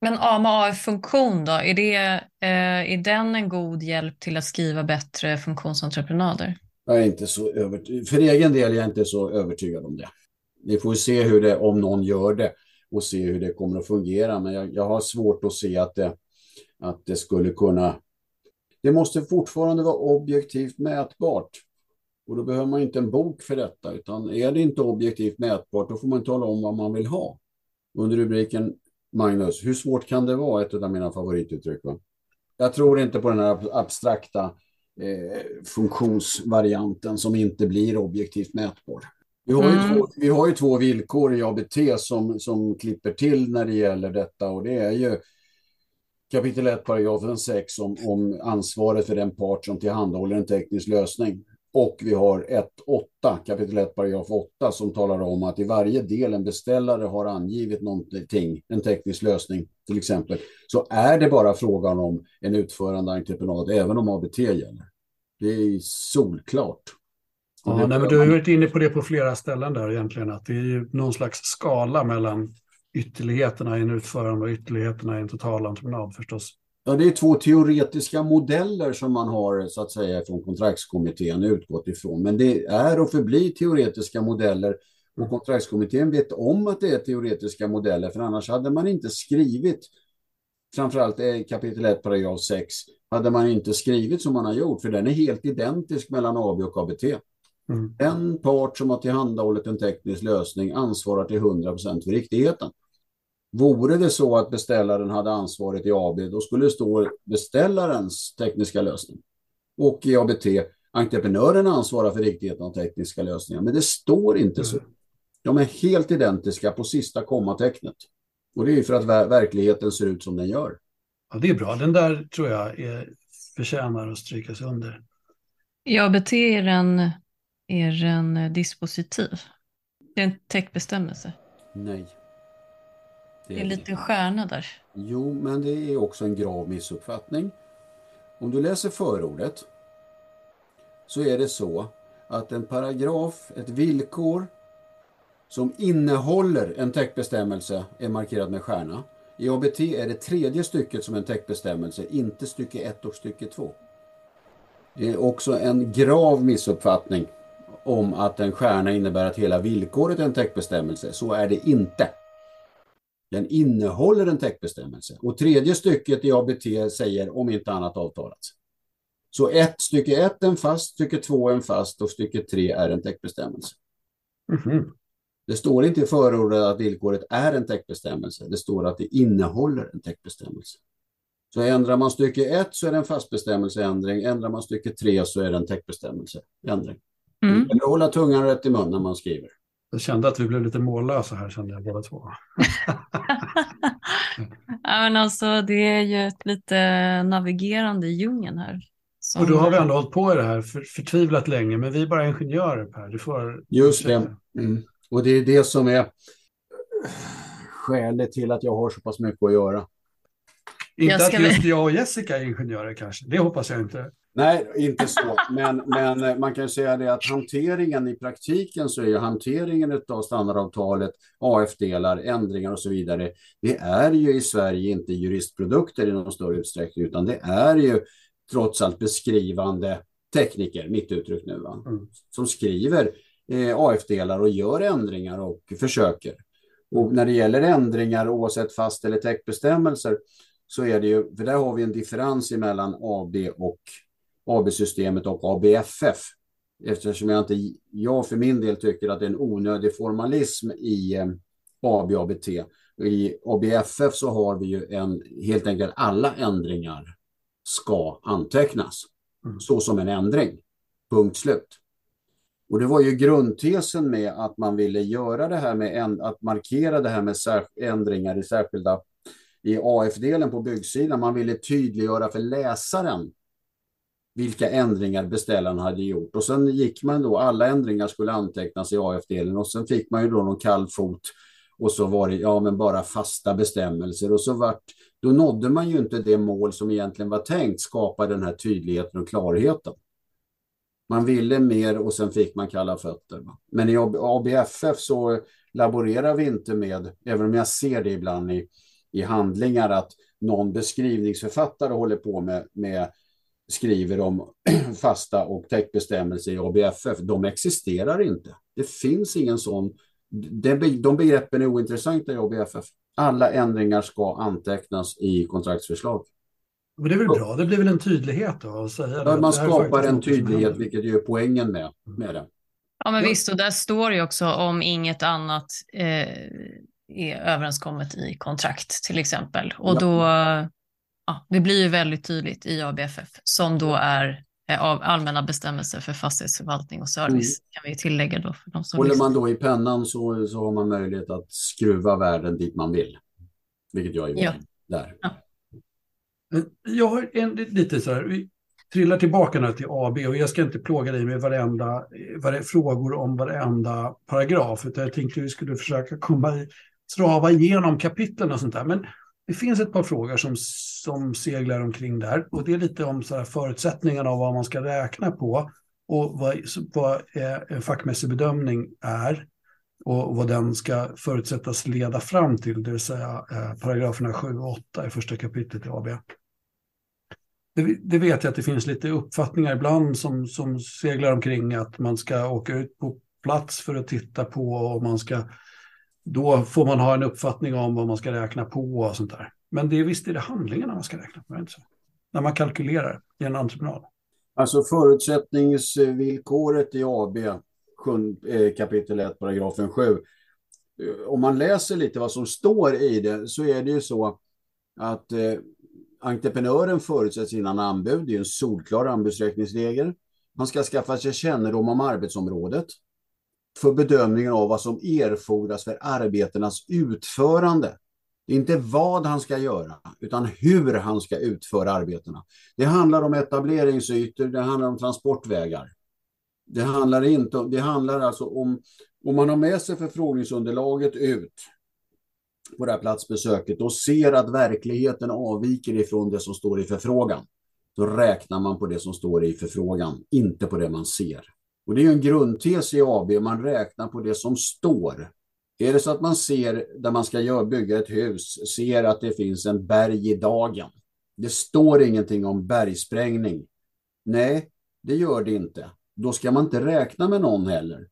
Men AMA AF-funktion då, är, det, eh, är den en god hjälp till att skriva bättre funktionsentreprenader? Jag är inte så övertygad. För egen del är jag inte så övertygad om det. Vi får se hur det, om någon gör det och se hur det kommer att fungera. Men jag, jag har svårt att se att det, att det skulle kunna... Det måste fortfarande vara objektivt mätbart. Och då behöver man inte en bok för detta, utan är det inte objektivt mätbart, då får man tala om vad man vill ha. Under rubriken Magnus, hur svårt kan det vara? Ett av mina favorituttryck. Va? Jag tror inte på den här abstrakta eh, funktionsvarianten som inte blir objektivt mätbar. Vi har, mm. två, vi har ju två villkor i ABT som, som klipper till när det gäller detta och det är ju kapitel 1, paragrafen 6 om, om ansvaret för den part som tillhandahåller en teknisk lösning. Och vi har 1.8, kapitel 1, paragraf 8, som talar om att i varje del en beställare har angivit någonting, en teknisk lösning till exempel, så är det bara frågan om en utförande entreprenad, även om ABT gäller. Det är solklart. Ja, nej, men du har varit inne på det på flera ställen där egentligen, att det är ju någon slags skala mellan ytterligheterna i en utförande och ytterligheterna i en totalentreprenad förstås. Ja, det är två teoretiska modeller som man har så att säga från kontraktskommittén utgått ifrån. Men det är och förblir teoretiska modeller och kontraktskommittén vet om att det är teoretiska modeller för annars hade man inte skrivit framförallt i kapitel 1, paragraf 6, hade man inte skrivit som man har gjort, för den är helt identisk mellan AB och ABT. Mm. Den part som har tillhandahållit en teknisk lösning ansvarar till 100 procent för riktigheten. Vore det så att beställaren hade ansvaret i AB, då skulle det stå beställarens tekniska lösning. Och i ABT, entreprenören ansvarar för riktigheten av tekniska lösningar. Men det står inte så. Mm. De är helt identiska på sista kommatecknet. Och det är för att ver verkligheten ser ut som den gör. Ja, det är bra. Den där tror jag är, förtjänar att strykas under. I ABT är den, är den dispositiv. Det är en täckbestämmelse. Nej. Det är en liten stjärna där. Jo, men det är också en grav missuppfattning. Om du läser förordet så är det så att en paragraf, ett villkor som innehåller en täckbestämmelse är markerad med stjärna. I ABT är det tredje stycket som en täckbestämmelse, inte stycke 1 och stycke 2. Det är också en grav missuppfattning om att en stjärna innebär att hela villkoret är en täckbestämmelse. Så är det inte. Den innehåller en täckbestämmelse. Och tredje stycket i ABT säger om inte annat avtalats. Så ett, stycke 1 är en fast, stycke 2 är en fast och stycke 3 är en täckbestämmelse. Mm -hmm. Det står inte i förordet att villkoret är en täckbestämmelse. Det står att det innehåller en täckbestämmelse. Så ändrar man stycke 1 så är det en fastbestämmelseändring. Ändrar man stycke 3 så är det en täckbestämmelseändring. Mm. Eller hålla tungan rätt i mun när man skriver. Jag kände att vi blev lite mållösa här, kände jag båda två. ja, men alltså, det är ju ett lite navigerande i djungeln här. Som... Och då har vi ändå hållit på i det här för, förtvivlat länge, men vi är bara ingenjörer Per. Du får... Just det. Mm. Och det är det som är skälet till att jag har så pass mycket att göra. Inte att just jag och Jessica är ingenjörer kanske, det hoppas jag inte. Nej, inte så. Men, men man kan säga det att hanteringen i praktiken så är hanteringen av standardavtalet, AF-delar, ändringar och så vidare. Det är ju i Sverige inte juristprodukter i någon större utsträckning, utan det är ju trots allt beskrivande tekniker, mitt uttryck nu, va? Mm. som skriver eh, AF-delar och gör ändringar och försöker. Och när det gäller ändringar oavsett fast eller täckbestämmelser så är det ju, för där har vi en differens mellan AB och AB-systemet och ABFF. Eftersom jag inte, jag för min del tycker att det är en onödig formalism i eh, AB ABT. I ABFF så har vi ju en, helt enkelt alla ändringar ska antecknas. Mm. Så som en ändring. Punkt slut. Och det var ju grundtesen med att man ville göra det här med en, att markera det här med ändringar i särskilda i AF-delen på byggsidan. Man ville tydliggöra för läsaren vilka ändringar beställaren hade gjort. Och sen gick man då, alla ändringar skulle antecknas i AF-delen och sen fick man ju då någon kall fot och så var det ja, men bara fasta bestämmelser och så vart, då nådde man ju inte det mål som egentligen var tänkt, skapa den här tydligheten och klarheten. Man ville mer och sen fick man kalla fötter. Men i ABFF så laborerar vi inte med, även om jag ser det ibland i, i handlingar, att någon beskrivningsförfattare håller på med, med skriver om fasta och täckbestämmelser i ABFF. De existerar inte. Det finns ingen sån. De begreppen är ointressanta i ABFF. Alla ändringar ska antecknas i kontraktsförslag. Men det är väl bra, det blir väl en tydlighet då? Att säga ja, man skapar en tydlighet, vilket är poängen med, med det. Ja, men visst, och där står det också om inget annat eh, är överenskommet i kontrakt till exempel. Och ja. då, ja, det blir ju väldigt tydligt i ABFF som då är eh, av allmänna bestämmelser för fastighetsförvaltning och service mm. kan vi tillägga då. För de som Håller man då i pennan så, så har man möjlighet att skruva värden dit man vill. Vilket jag är ja. där. Ja. Jag har en lite så här, vi trillar tillbaka nu till AB och jag ska inte plåga dig med varenda, varenda frågor om varenda paragraf, utan jag tänkte att vi skulle försöka komma i, strava igenom kapitlen och sånt där. Men det finns ett par frågor som, som seglar omkring där och det är lite om så här förutsättningarna av vad man ska räkna på och vad, vad eh, en fackmässig bedömning är och vad den ska förutsättas leda fram till, det vill säga eh, paragraferna 7 och 8 i första kapitlet i AB det, det, vet jag att det finns lite uppfattningar ibland som, som seglar omkring att man ska åka ut på plats för att titta på och man ska då får man ha en uppfattning om vad man ska räkna på och sånt där. Men det är visst är det handlingarna man ska räkna på, inte så? När man kalkylerar i en entreprenad. Alltså förutsättningsvillkoret i AB, eh, kapitel 1, paragrafen 7. Eh, om man läser lite vad som står i det så är det ju så att eh, entreprenören förutsätts innan anbud. Det är en solklar anbudsräkningsregel. Man ska skaffa sig kännedom om arbetsområdet för bedömningen av vad som erfordras för arbetenas utförande. Det är inte vad han ska göra, utan hur han ska utföra arbetena. Det handlar om etableringsytor, det handlar om transportvägar. Det handlar, inte, det handlar alltså om, om man har med sig förfrågningsunderlaget ut på det här platsbesöket och ser att verkligheten avviker ifrån det som står i förfrågan, då räknar man på det som står i förfrågan, inte på det man ser. Och det är en grundtes i AB, man räknar på det som står. Är det så att man ser, där man ska göra, bygga ett hus, ser att det finns en berg i dagen. Det står ingenting om bergsprängning. Nej, det gör det inte. Då ska man inte räkna med någon heller.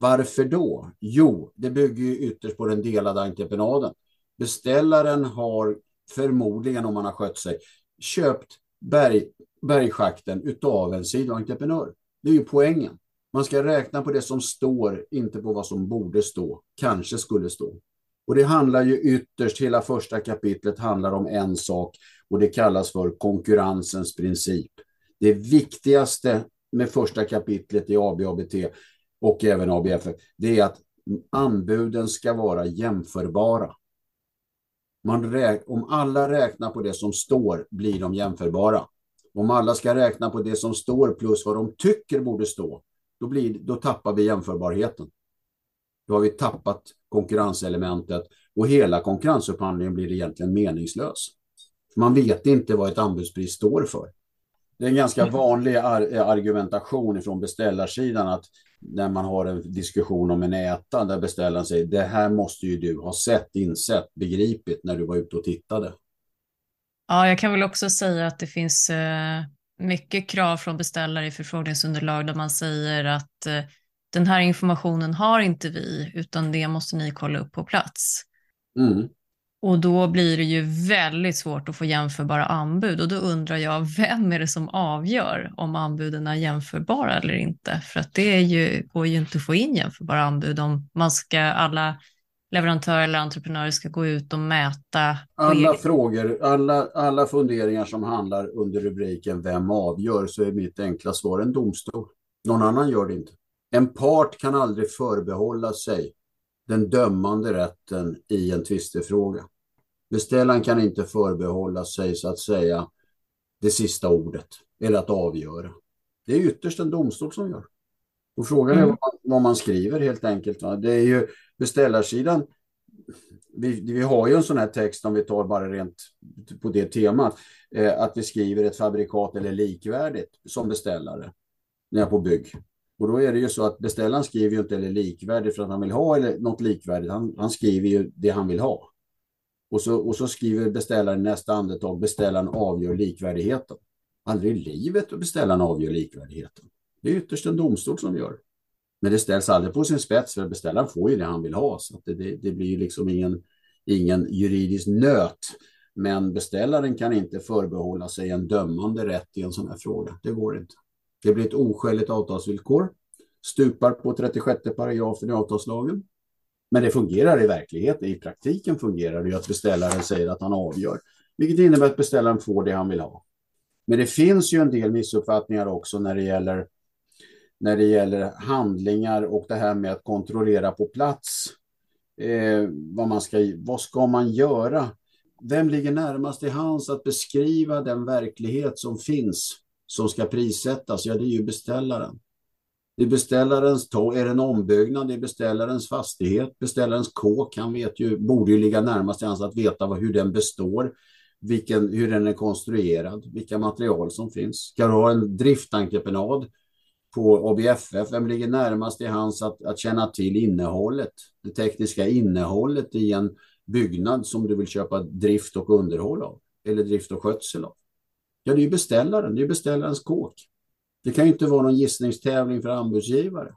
Varför då? Jo, det bygger ju ytterst på den delade entreprenaden. Beställaren har förmodligen, om man har skött sig, köpt berg, bergschakten utav en sidoentreprenör. Det är ju poängen. Man ska räkna på det som står, inte på vad som borde stå, kanske skulle stå. Och det handlar ju ytterst, hela första kapitlet handlar om en sak och det kallas för konkurrensens princip. Det viktigaste med första kapitlet i ABABT och även ABF, det är att anbuden ska vara jämförbara. Man om alla räknar på det som står blir de jämförbara. Om alla ska räkna på det som står plus vad de tycker borde stå, då, blir, då tappar vi jämförbarheten. Då har vi tappat konkurrenselementet och hela konkurrensupphandlingen blir egentligen meningslös. Man vet inte vad ett anbudspris står för. Det är en ganska mm. vanlig argumentation från beställarsidan att när man har en diskussion om en äta där beställaren säger det här måste ju du ha sett, insett, begripit när du var ute och tittade. Ja, jag kan väl också säga att det finns eh, mycket krav från beställare i förfrågningsunderlag där man säger att eh, den här informationen har inte vi, utan det måste ni kolla upp på plats. Mm. Och då blir det ju väldigt svårt att få jämförbara anbud och då undrar jag, vem är det som avgör om anbuden är jämförbara eller inte? För att det är ju, går ju inte att få in jämförbara anbud om man ska, alla leverantörer eller entreprenörer ska gå ut och mäta. Alla frågor, alla, alla funderingar som handlar under rubriken Vem avgör? så är mitt enkla svar en domstol. Någon annan gör det inte. En part kan aldrig förbehålla sig den dömande rätten i en tvistefråga. Beställaren kan inte förbehålla sig så att säga det sista ordet eller att avgöra. Det är ytterst en domstol som gör. Och frågan är mm. vad, man, vad, man, skriver helt enkelt. Va? Det är ju beställarsidan. vi, vi har ju en sån här text om vi tar bara rent på det temat. Eh, att vi skriver ett fabrikat eller likvärdigt som beställare när jag är på bygg. Och då är det ju så att beställaren skriver ju inte eller likvärdigt för att han vill ha eller något likvärdigt. Han, han skriver ju det han vill ha. Och så, och så skriver beställaren nästa andetag beställaren avgör likvärdigheten. Aldrig i livet att beställaren avgör likvärdigheten. Det är ytterst en domstol som gör. Men det ställs aldrig på sin spets för beställaren får ju det han vill ha. Så det, det, det blir liksom ingen, ingen juridisk nöt. Men beställaren kan inte förbehålla sig en dömande rätt i en sån här fråga. Det går inte. Det blir ett oskäligt avtalsvillkor. Stupar på 36 paragrafen i avtalslagen. Men det fungerar i verkligheten. I praktiken fungerar det ju att beställaren säger att han avgör. Vilket innebär att beställaren får det han vill ha. Men det finns ju en del missuppfattningar också när det gäller när det gäller handlingar och det här med att kontrollera på plats. Eh, vad, man ska, vad ska man göra? Vem ligger närmast i hands att beskriva den verklighet som finns som ska prissättas? Ja, det är ju beställaren. Det är beställarens är det en ombyggnad, det är beställarens fastighet, beställarens kåk. Han vet ju, borde ju ligga närmast i hands att veta vad, hur den består, vilken, hur den är konstruerad, vilka material som finns. Ska du ha en driftentreprenad på ABFF, vem ligger närmast i hands att, att känna till innehållet, det tekniska innehållet i en byggnad som du vill köpa drift och underhåll av, eller drift och skötsel av? Ja, det är ju beställaren, det är beställarens kåk. Det kan ju inte vara någon gissningstävling för anbudsgivare.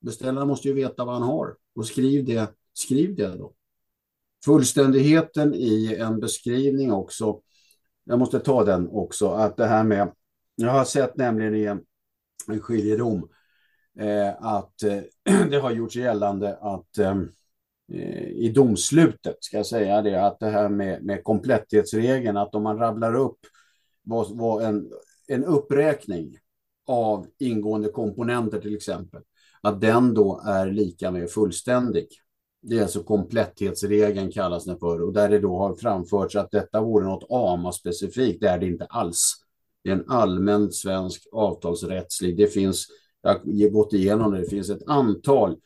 Beställaren måste ju veta vad han har och skriv det, skriv det då. Fullständigheten i en beskrivning också. Jag måste ta den också, att det här med, jag har sett nämligen i en skiljedom. Eh, att eh, det har gjorts gällande att eh, i domslutet ska jag säga det, att det här med, med kompletthetsregeln, att om man rabblar upp vad, vad en, en uppräkning av ingående komponenter till exempel, att den då är lika med fullständig. Det är alltså kompletthetsregeln kallas den för och där det då har framförts att detta vore något AMA-specifikt. Det är det inte alls. Det är en allmän svensk avtalsrättslig. Det finns, jag har gått igenom det, det finns ett antal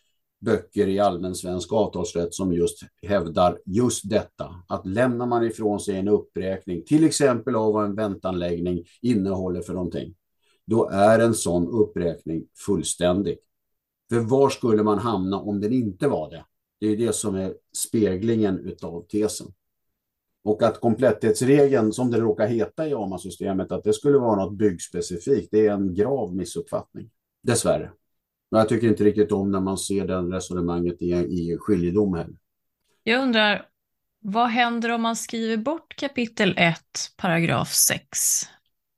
böcker i allmän svensk avtalsrätt som just hävdar just detta. Att lämnar man ifrån sig en uppräkning, till exempel av vad en väntanläggning innehåller för någonting, då är en sån uppräkning fullständig. För var skulle man hamna om den inte var det? Det är det som är speglingen av tesen. Och att kompletthetsregeln, som det råkar heta i AMA-systemet, att det skulle vara något byggspecifikt, det är en grav missuppfattning. Dessvärre. Men jag tycker inte riktigt om när man ser den resonemanget i, i skiljedom heller. Jag undrar, vad händer om man skriver bort kapitel 1, paragraf 6?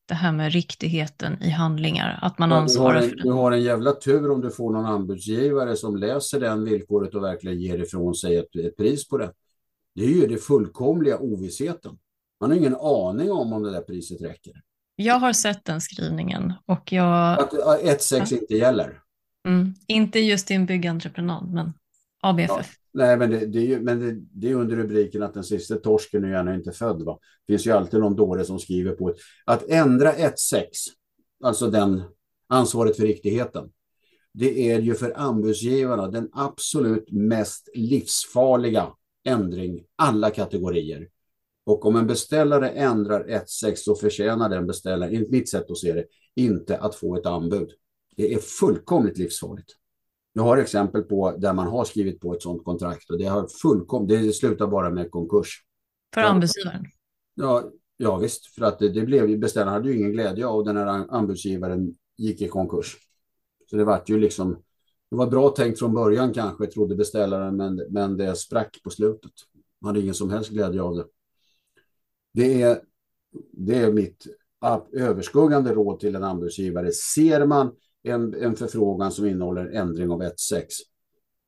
Det här med riktigheten i handlingar, att man ja, ansvarar för det. Du har en jävla tur om du får någon anbudsgivare som läser den villkoret och verkligen ger ifrån sig ett, ett pris på det det är ju det fullkomliga ovissheten. Man har ingen aning om om det där priset räcker. Jag har sett den skrivningen och jag... Att 1.6 ja. inte gäller? Mm. Inte just i en byggentreprenad, men ABFF. Ja. Nej, men, det, det, är ju, men det, det, är under rubriken att den sista torsken är gärna inte född. Va? Det finns ju alltid någon dåre som skriver på ett. Att ändra 1.6, alltså den ansvaret för riktigheten, det är ju för anbudsgivarna den absolut mest livsfarliga ändring alla kategorier. Och om en beställare ändrar 1.6 så förtjänar den beställaren, enligt mitt sätt att se det, inte att få ett anbud. Det är fullkomligt livsfarligt. Jag har exempel på där man har skrivit på ett sådant kontrakt och det har fullkomligt, det slutar bara med konkurs. För anbudsgivaren? Ja, ja visst, för att det, det blev beställaren hade ju ingen glädje av den här anbudsgivaren gick i konkurs. Så det var ju liksom det var bra tänkt från början kanske, trodde beställaren, men, men det sprack på slutet. Man hade ingen som helst glädje av det. Det är, det är mitt överskuggande råd till en anbudsgivare. Ser man en, en förfrågan som innehåller ändring av 1.6,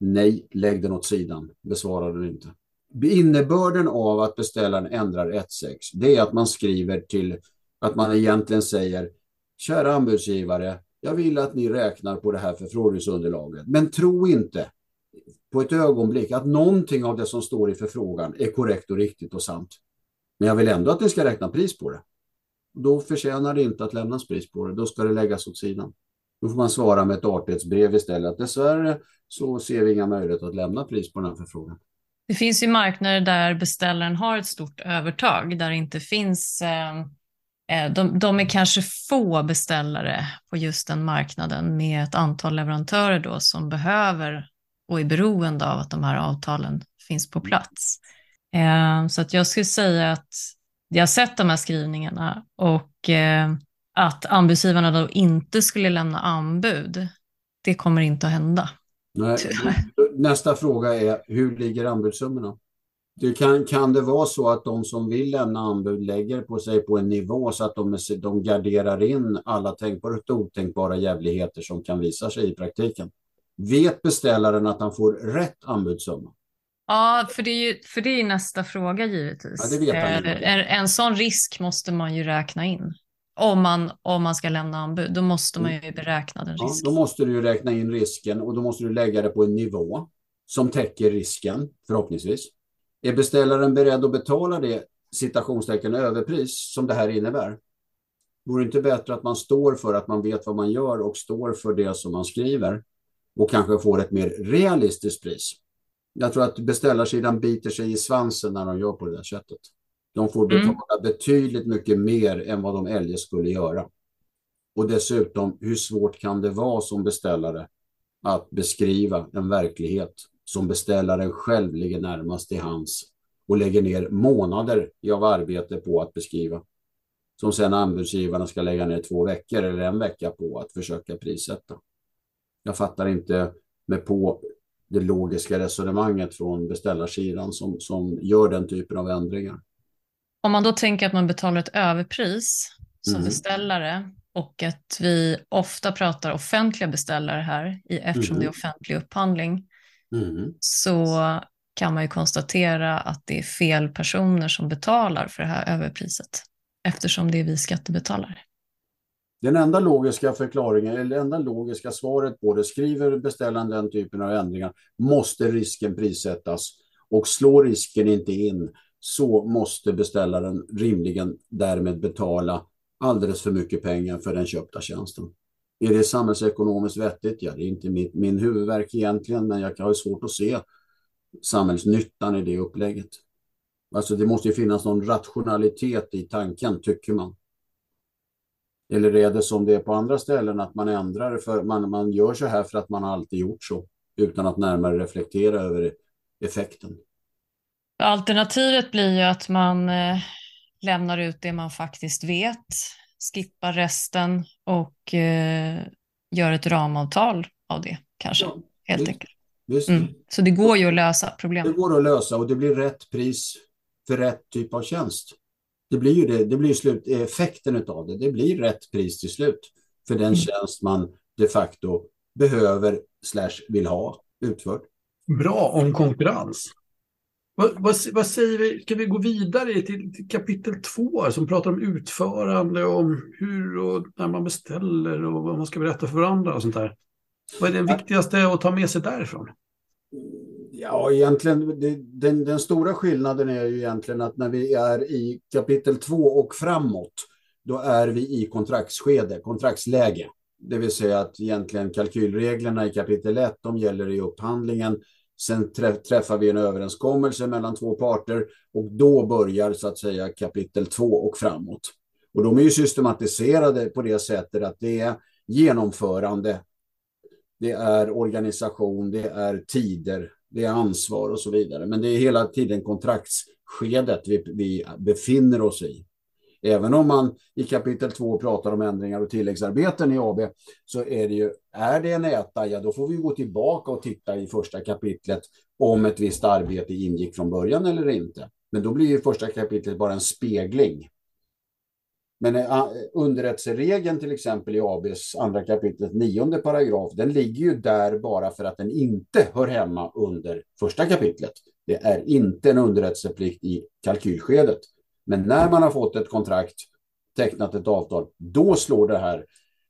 nej, lägg den åt sidan. Besvara den inte. Innebörden av att beställaren ändrar 1.6, det är att man skriver till att man egentligen säger Kära anbudsgivare, jag vill att ni räknar på det här förfrågningsunderlaget. Men tro inte på ett ögonblick att någonting av det som står i förfrågan är korrekt och riktigt och sant. Men jag vill ändå att ni ska räkna pris på det. Då förtjänar det inte att lämnas pris på det. Då ska det läggas åt sidan. Då får man svara med ett artighetsbrev istället. Dessvärre så ser vi inga möjligheter att lämna pris på den här förfrågan. Det finns ju marknader där beställaren har ett stort övertag, där det inte finns eh, de, de, är kanske få beställare på just den marknaden med ett antal leverantörer då som behöver och är beroende av att de här avtalen finns på plats. Eh, så att jag skulle säga att jag har sett de här skrivningarna och eh, att anbudsgivarna då inte skulle lämna anbud, det kommer inte att hända. Nej, nästa fråga är, hur ligger anbudssummorna? Det kan, kan det vara så att de som vill lämna anbud lägger på sig på en nivå så att de, de garderar in alla tänkbara och otänkbara jävligheter som kan visa sig i praktiken? Vet beställaren att han får rätt anbudssumma? Ja, för det är ju för det är nästa fråga givetvis. Ja, vet han en, en sån risk måste man ju räkna in. Om man, om man ska lämna anbud, då måste man ju beräkna den risken. Ja, då måste du ju räkna in risken och då måste du lägga det på en nivå som täcker risken, förhoppningsvis. Är beställaren beredd att betala det citationstecken överpris som det här innebär? Vore det inte bättre att man står för att man vet vad man gör och står för det som man skriver och kanske får ett mer realistiskt pris? Jag tror att beställarsidan biter sig i svansen när de gör på det där sättet. De får mm. betala mm. betydligt mycket mer än vad de eljest skulle göra. Och dessutom, hur svårt kan det vara som beställare att beskriva en verklighet som beställaren själv ligger närmast i hans och lägger ner månader av arbete på att beskriva. Som sen anbudsgivarna ska lägga ner två veckor eller en vecka på att försöka prissätta. Jag fattar inte med på det logiska resonemanget från beställarsidan som, som gör den typen av ändringar. Om man då tänker att man betalar ett överpris som mm. beställare och att vi ofta pratar offentliga beställare här eftersom mm. det är offentlig upphandling mm. så kan man ju konstatera att det är fel personer som betalar för det här överpriset eftersom det är vi skattebetalare. Den enda logiska förklaringen, eller det enda logiska svaret på det, skriver beställaren den typen av ändringar, måste risken prissättas och slår risken inte in så måste beställaren rimligen därmed betala alldeles för mycket pengar för den köpta tjänsten. Är det samhällsekonomiskt vettigt? Ja, det är inte min, min huvudverk egentligen, men jag har svårt att se samhällsnyttan i det upplägget. Alltså det måste ju finnas någon rationalitet i tanken, tycker man. Eller är det som det är på andra ställen att man ändrar det för man, man gör så här för att man alltid gjort så utan att närmare reflektera över effekten. Alternativet blir ju att man eh, lämnar ut det man faktiskt vet, skippar resten och eh, gör ett ramavtal av det kanske, ja, helt visst, enkelt. Visst. Mm. Så det går ju att lösa problemet. Det går att lösa och det blir rätt pris för rätt typ av tjänst. Det blir ju det, det blir slut, effekten av det. Det blir rätt pris till slut för den mm. tjänst man de facto behöver slash vill ha utförd. Bra om konkurrens. Vad, vad, vad, säger vi, ska vi gå vidare till, till kapitel två som pratar om utförande, om hur och när man beställer och vad man ska berätta för varandra och sånt där. Vad är det viktigaste att ta med sig därifrån? Ja, egentligen det, den, den stora skillnaden är ju egentligen att när vi är i kapitel två och framåt, då är vi i kontraktsskede, kontraktsläge. Det vill säga att egentligen kalkylreglerna i kapitel 1, de gäller i upphandlingen. Sen träffar vi en överenskommelse mellan två parter och då börjar så att säga kapitel 2 och framåt. Och de är ju systematiserade på det sättet att det är genomförande, det är organisation, det är tider, det är ansvar och så vidare. Men det är hela tiden kontraktsskedet vi, vi befinner oss i. Även om man i kapitel 2 pratar om ändringar och tilläggsarbeten i AB så är det ju, är det en äta, ja då får vi gå tillbaka och titta i första kapitlet om ett visst arbete ingick från början eller inte. Men då blir ju första kapitlet bara en spegling. Men eh, underrättelseregeln till exempel i ABs andra kapitlet nionde paragraf, den ligger ju där bara för att den inte hör hemma under första kapitlet. Det är inte en underrättelseplikt i kalkylskedet. Men när man har fått ett kontrakt, tecknat ett avtal, då slår det här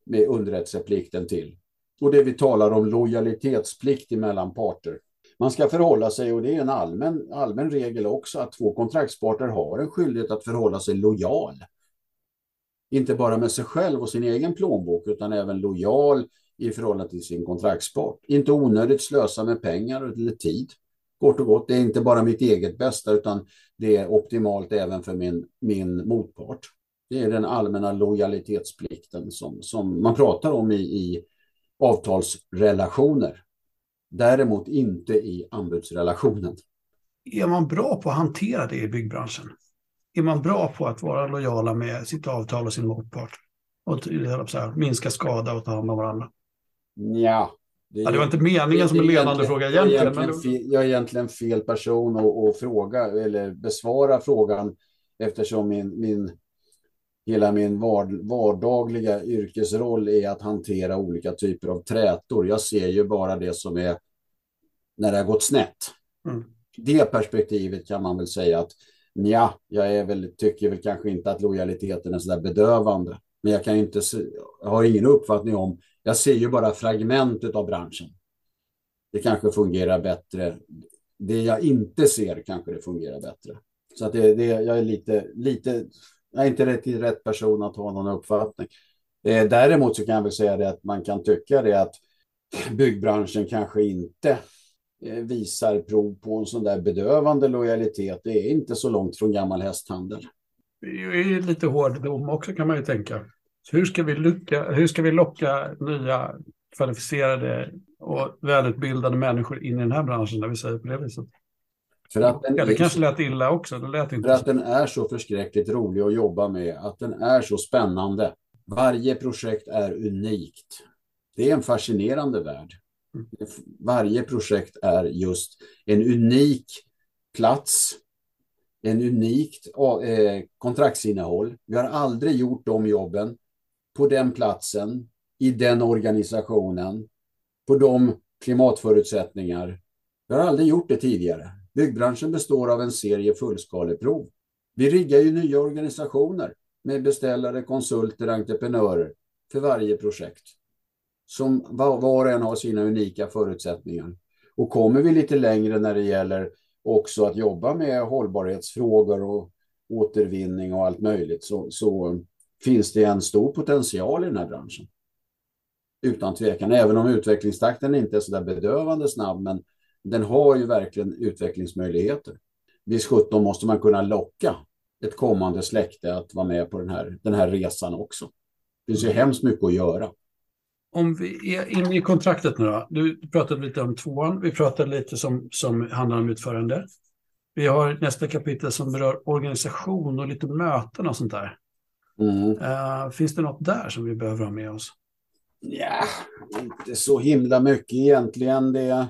med underrättelseplikten till. Och det vi talar om lojalitetsplikt mellan parter. Man ska förhålla sig, och det är en allmän, allmän regel också, att två kontraktsparter har en skyldighet att förhålla sig lojal. Inte bara med sig själv och sin egen plånbok, utan även lojal i förhållande till sin kontraktspart. Inte onödigt slösa med pengar eller tid. Kort och gott, det är inte bara mitt eget bästa utan det är optimalt även för min, min motpart. Det är den allmänna lojalitetsplikten som, som man pratar om i, i avtalsrelationer. Däremot inte i anbudsrelationen. Är man bra på att hantera det i byggbranschen? Är man bra på att vara lojala med sitt avtal och sin motpart? Och minska skada och ta hand om varandra? Ja, det, ja, det var inte meningen det, som en ledande fråga egentligen. Jag är egentligen, fel, jag är egentligen fel person att, att fråga eller besvara frågan eftersom min, min, hela min vardagliga yrkesroll är att hantera olika typer av trätor. Jag ser ju bara det som är när det har gått snett. Mm. Det perspektivet kan man väl säga att ja, jag är väl, tycker väl kanske inte att lojaliteten är så där bedövande. Men jag kan inte, jag har ingen uppfattning om, jag ser ju bara fragmentet av branschen. Det kanske fungerar bättre. Det jag inte ser kanske det fungerar bättre. Så att det, det, jag är lite, lite, jag är inte rätt, rätt person att ha någon uppfattning. Eh, däremot så kan jag väl säga det att man kan tycka det att byggbranschen kanske inte eh, visar prov på en sån där bedövande lojalitet. Det är inte så långt från gammal hästhandel. Det är lite hård dom också kan man ju tänka. Hur ska vi, lycka, hur ska vi locka nya kvalificerade och välutbildade människor in i den här branschen när vi säger på det viset? För att den ja, det kanske lät illa också. Det lät inte för att den är så förskräckligt rolig att jobba med, att den är så spännande. Varje projekt är unikt. Det är en fascinerande värld. Mm. Varje projekt är just en unik plats, en unikt eh, kontraktsinnehåll. Vi har aldrig gjort de jobben på den platsen, i den organisationen, på de klimatförutsättningar. Vi har aldrig gjort det tidigare. Byggbranschen består av en serie fullskaleprov. Vi riggar ju nya organisationer med beställare, konsulter, entreprenörer för varje projekt. Som var, och en har sina unika förutsättningar. Och kommer vi lite längre när det gäller också att jobba med hållbarhetsfrågor och återvinning och allt möjligt så, så finns det en stor potential i den här branschen. Utan tvekan, även om utvecklingstakten inte är så där bedövande snabb, men den har ju verkligen utvecklingsmöjligheter. Vid 17 måste man kunna locka ett kommande släkte att vara med på den här, den här resan också. Det finns ju hemskt mycket att göra. Om vi är inne i kontraktet nu då. Du pratade lite om tvåan. Vi pratade lite som, som handlar om utförande. Vi har nästa kapitel som berör organisation och lite möten och sånt där. Mm. Uh, finns det något där som vi behöver ha med oss? Ja, inte så himla mycket egentligen. Det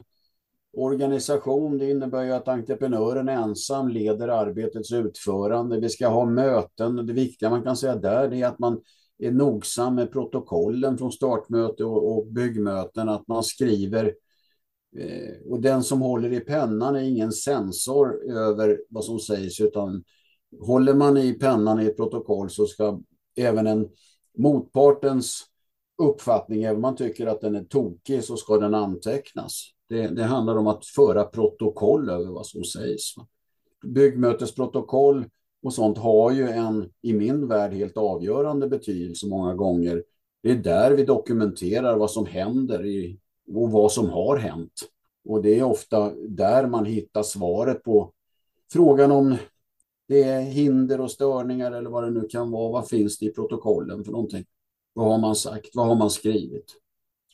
organisation, det innebär ju att entreprenören ensam leder arbetets utförande. Vi ska ha möten. Det viktiga man kan säga där är att man är nogsam med protokollen från startmöte och, och byggmöten, att man skriver eh, och den som håller i pennan är ingen sensor över vad som sägs utan håller man i pennan i ett protokoll så ska även en motpartens uppfattning, även om man tycker att den är tokig, så ska den antecknas. Det, det handlar om att föra protokoll över vad som sägs. Byggmötesprotokoll och sånt har ju en, i min värld, helt avgörande betydelse många gånger. Det är där vi dokumenterar vad som händer i, och vad som har hänt. Och det är ofta där man hittar svaret på frågan om det är hinder och störningar eller vad det nu kan vara. Vad finns det i protokollen för någonting? Vad har man sagt? Vad har man skrivit?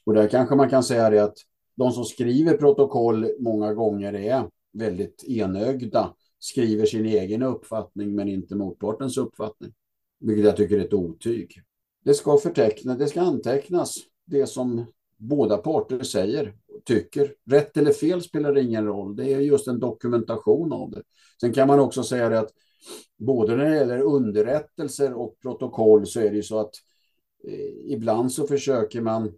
Och där kanske man kan säga det att de som skriver protokoll många gånger är väldigt enögda, skriver sin egen uppfattning men inte motpartens uppfattning. Vilket jag tycker är ett otyg. Det ska förtecknas, det ska antecknas det som båda parter säger och tycker. Rätt eller fel spelar ingen roll. Det är just en dokumentation av det. Sen kan man också säga det att både när det gäller underrättelser och protokoll så är det ju så att eh, ibland så försöker man,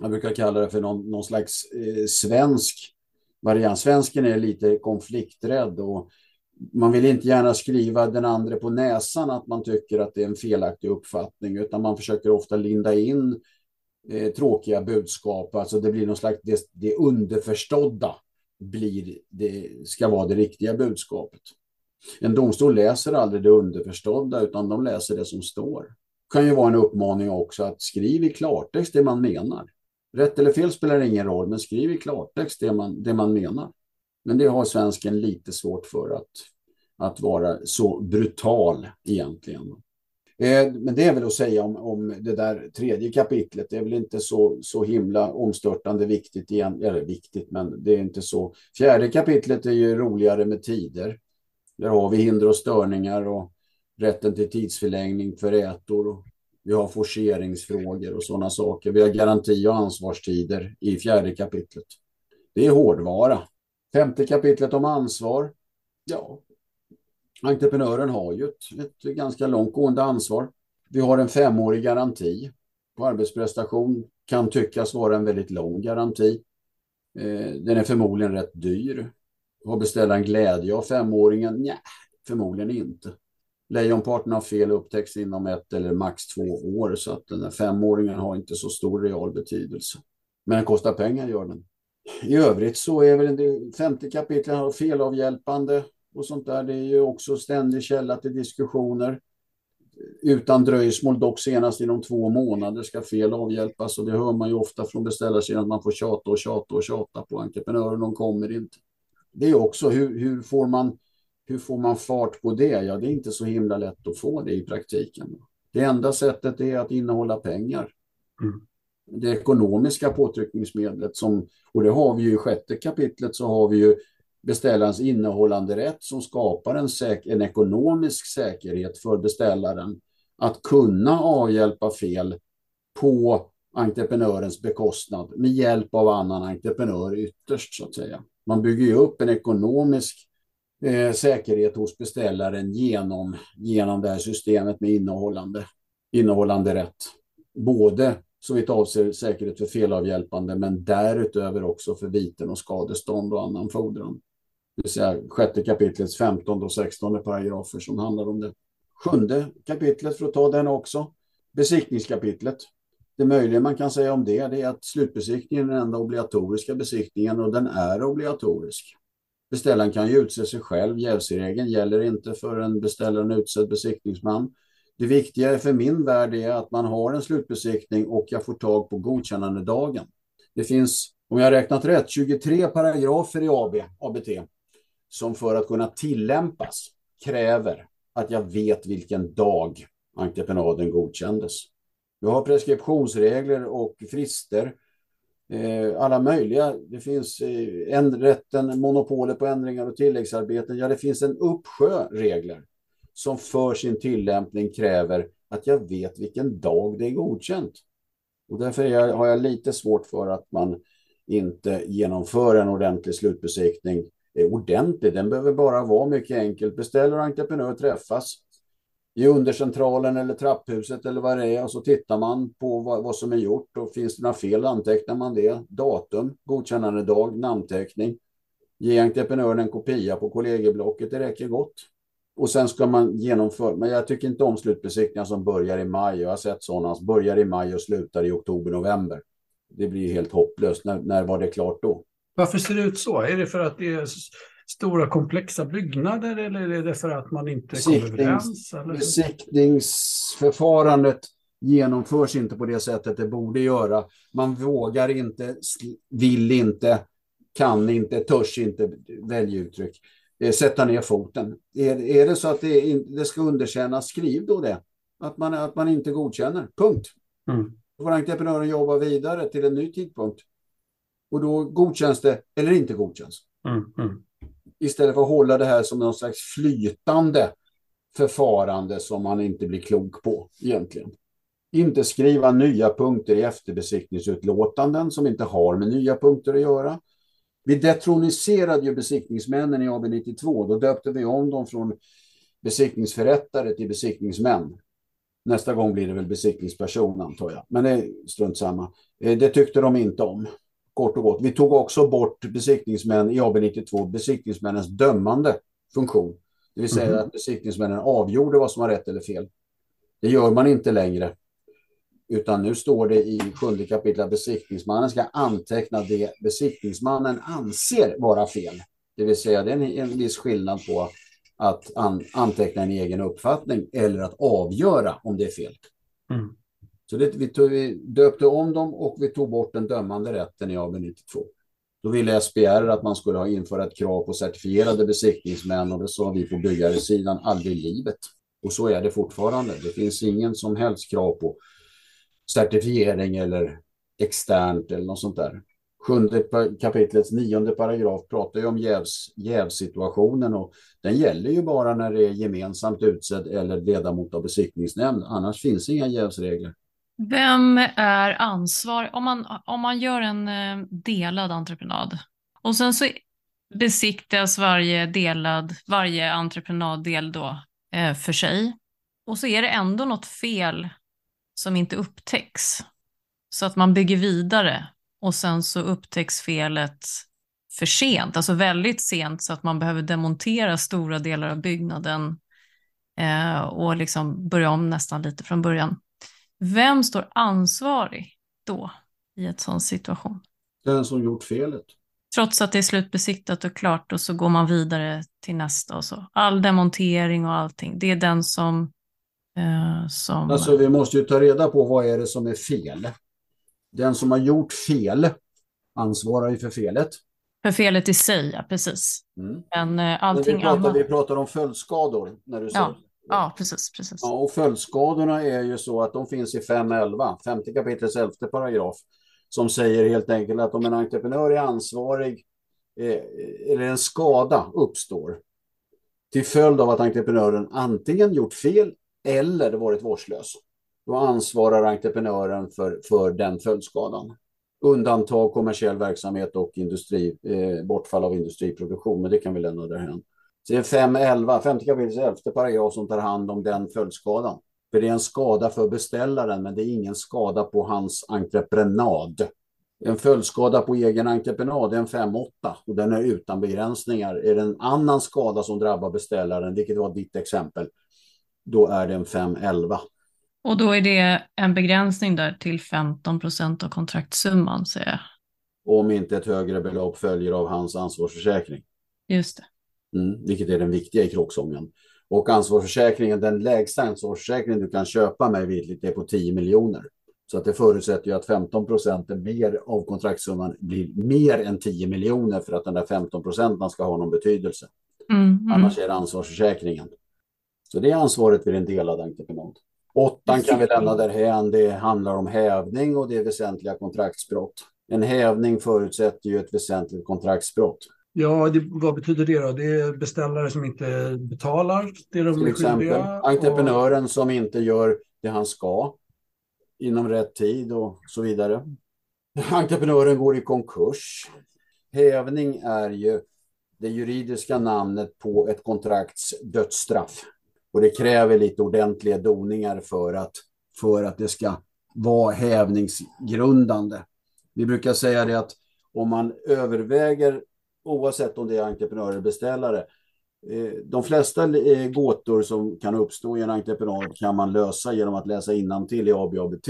jag brukar kalla det för någon, någon slags eh, svensk variant. Svensken är lite konflikträdd och man vill inte gärna skriva den andra på näsan att man tycker att det är en felaktig uppfattning, utan man försöker ofta linda in eh, tråkiga budskap. Alltså det blir någon slags, det, det underförstådda blir, det ska vara det riktiga budskapet. En domstol läser aldrig det underförstådda utan de läser det som står. Det kan ju vara en uppmaning också att skriv i klartext det man menar. Rätt eller fel spelar ingen roll, men skriv i klartext det man, det man menar. Men det har svensken lite svårt för att, att vara så brutal egentligen. Eh, men det är väl att säga om, om det där tredje kapitlet. Det är väl inte så, så himla omstörtande viktigt igen. Eller viktigt, men det är inte så. Fjärde kapitlet är ju roligare med tider. Där har vi hinder och störningar och rätten till tidsförlängning för ätor. Vi har forceringsfrågor och sådana saker. Vi har garanti och ansvarstider i fjärde kapitlet. Det är hårdvara. Femte kapitlet om ansvar. Ja, entreprenören har ju ett, ett ganska långtgående ansvar. Vi har en femårig garanti på arbetsprestation. Kan tyckas vara en väldigt lång garanti. Eh, den är förmodligen rätt dyr. Har beställaren glädje av femåringen? Nej, förmodligen inte. Lejonparten av fel upptäcks inom ett eller max två år så att den där femåringen har inte så stor real betydelse. Men den kostar pengar gör den. I övrigt så är väl det femte kapitlet felavhjälpande och sånt där. Det är ju också ständig källa till diskussioner. Utan dröjsmål, dock senast inom två månader ska fel avhjälpas och det hör man ju ofta från beställarsidan att man får tjata och tjata och tjata på entreprenören, de kommer inte. Det är också hur, hur får man hur får man fart på det? Ja, det är inte så himla lätt att få det i praktiken. Det enda sättet är att innehålla pengar. Mm. Det ekonomiska påtryckningsmedlet som, och det har vi ju i sjätte kapitlet så har vi ju beställarens innehållande rätt som skapar en, säk en ekonomisk säkerhet för beställaren att kunna avhjälpa fel på entreprenörens bekostnad med hjälp av annan entreprenör ytterst så att säga. Man bygger ju upp en ekonomisk eh, säkerhet hos beställaren genom, genom det här systemet med innehållande, innehållande rätt. Både så vitt avser säkerhet för felavhjälpande men därutöver också för viten och skadestånd och annan fordran. Det vill säga sjätte kapitlets 15 och 16 paragrafer som handlar om det. Sjunde kapitlet, för att ta den också, besiktningskapitlet. Det möjliga man kan säga om det, det är att slutbesiktningen är den enda obligatoriska besiktningen och den är obligatorisk. Beställaren kan ju utse sig själv. Jävsregeln gäller inte för en beställare en utsedd besiktningsman. Det viktiga för min värld är att man har en slutbesiktning och jag får tag på godkännandedagen. Det finns, om jag har räknat rätt, 23 paragrafer i AB, ABT som för att kunna tillämpas kräver att jag vet vilken dag entreprenaden godkändes. Vi har preskriptionsregler och frister Eh, alla möjliga. Det finns eh, rätten, monopolet på ändringar och tilläggsarbeten. Ja, det finns en uppsjö regler som för sin tillämpning kräver att jag vet vilken dag det är godkänt. Och därför jag, har jag lite svårt för att man inte genomför en ordentlig slutbesiktning är ordentlig, den behöver bara vara mycket enkelt. Beställer och entreprenör träffas i undercentralen eller trapphuset eller vad det är och så tittar man på vad, vad som är gjort och finns det några fel antecknar man det. Datum, godkännande dag, namnteckning. Ge entreprenören en kopia på kollegieblocket, det räcker gott. Och sen ska man genomföra, men jag tycker inte om slutbesiktningar som börjar i maj. Jag har sett sådana som börjar i maj och slutar i oktober, november. Det blir helt hopplöst. När, när var det klart då? Varför ser det ut så? Är det för att det är stora komplexa byggnader eller är det för att man inte kommer överens? Eller? Besiktningsförfarandet genomförs inte på det sättet det borde göra. Man vågar inte, vill inte, kan inte, törs inte, välja uttryck, eh, sätta ner foten. Är, är det så att det, det ska underkännas, skriv då det. Att man, att man inte godkänner, punkt. Mm. Då får entreprenören jobba vidare till en ny tidpunkt. Och då godkänns det eller inte godkänns. Mm. Mm istället för att hålla det här som någon slags flytande förfarande som man inte blir klok på egentligen. Inte skriva nya punkter i efterbesiktningsutlåtanden som inte har med nya punkter att göra. Vi detroniserade ju besiktningsmännen i AB92. Då döpte vi om dem från besiktningsförrättare till besiktningsmän. Nästa gång blir det väl besiktningsperson antar jag. Men det är strunt samma. Eh, det tyckte de inte om kort och gott. Vi tog också bort besiktningsmän i AB92, besiktningsmännens dömande funktion. Det vill säga mm. att besiktningsmännen avgjorde vad som var rätt eller fel. Det gör man inte längre. Utan nu står det i sjunde kapitlet att besiktningsmannen ska anteckna det besiktningsmannen anser vara fel. Det vill säga det är en, en viss skillnad på att an, anteckna en egen uppfattning eller att avgöra om det är fel. Mm. Så det, vi, tog, vi döpte om dem och vi tog bort den dömande rätten i AB 92. Då ville SBR att man skulle ha införa ett krav på certifierade besiktningsmän och det sa vi på byggaresidan aldrig i livet. Och så är det fortfarande. Det finns ingen som helst krav på certifiering eller externt eller något sånt där. Sjunde kapitlets nionde paragraf pratar ju om jävs, jävsituationen och den gäller ju bara när det är gemensamt utsedd eller ledamot av besiktningsnämnd. Annars finns inga jävsregler. Vem är ansvarig om man, om man gör en eh, delad entreprenad och sen så besiktas varje delad, varje entreprenaddel då eh, för sig och så är det ändå något fel som inte upptäcks så att man bygger vidare och sen så upptäcks felet för sent, alltså väldigt sent så att man behöver demontera stora delar av byggnaden eh, och liksom börja om nästan lite från början. Vem står ansvarig då i ett sån situation? Den som gjort felet. Trots att det är slutbesiktat och klart och så går man vidare till nästa och så. All demontering och allting, det är den som... Eh, som... Alltså vi måste ju ta reda på vad är det som är fel. Den som har gjort fel ansvarar ju för felet. För felet i sig, ja precis. Mm. Men eh, allting vi pratar, annat... Vi pratar om följdskador. När du ja. Ja, precis. precis. Ja, och följdskadorna är ju så att de finns i 5.11, 50 kapitlets 11 paragraf, som säger helt enkelt att om en entreprenör är ansvarig eh, eller en skada uppstår till följd av att entreprenören antingen gjort fel eller varit vårdslös då ansvarar entreprenören för, för den följdskadan. Undantag kommersiell verksamhet och industri, eh, bortfall av industriproduktion, men det kan vi lämna därhen. Så det är 5.11, 50 kapitel 11 paragraf som tar hand om den följdskadan. För det är en skada för beställaren, men det är ingen skada på hans entreprenad. En följdskada på egen entreprenad är en 5.8 och den är utan begränsningar. Är det en annan skada som drabbar beställaren, vilket var ditt exempel, då är det en 5.11. Och då är det en begränsning där till 15 procent av kontraktsumman, säger jag. Om inte ett högre belopp följer av hans ansvarsförsäkring. Just det. Mm, vilket är den viktiga i kråksången. Och ansvarsförsäkringen, den lägsta ansvarsförsäkringen du kan köpa med vitligt är på 10 miljoner. Så att det förutsätter ju att 15 procent mer av kontraktsumman blir mer än 10 miljoner för att den där 15 procenten ska ha någon betydelse. Mm, mm. Annars är det ansvarsförsäkringen. Så det är ansvaret vid en delad entreprenad. Åttan kan vi lämna därhän. Det handlar om hävning och det är väsentliga kontraktsbrott. En hävning förutsätter ju ett väsentligt kontraktsbrott. Ja, det, vad betyder det då? Det är beställare som inte betalar det de Till exempel entreprenören och... som inte gör det han ska inom rätt tid och så vidare. Entreprenören går i konkurs. Hävning är ju det juridiska namnet på ett kontrakts dödsstraff. Och det kräver lite ordentliga doningar för att, för att det ska vara hävningsgrundande. Vi brukar säga det att om man överväger, oavsett om det är entreprenör eller beställare, eh, de flesta eh, gåtor som kan uppstå i en entreprenad kan man lösa genom att läsa innantill i AB ABT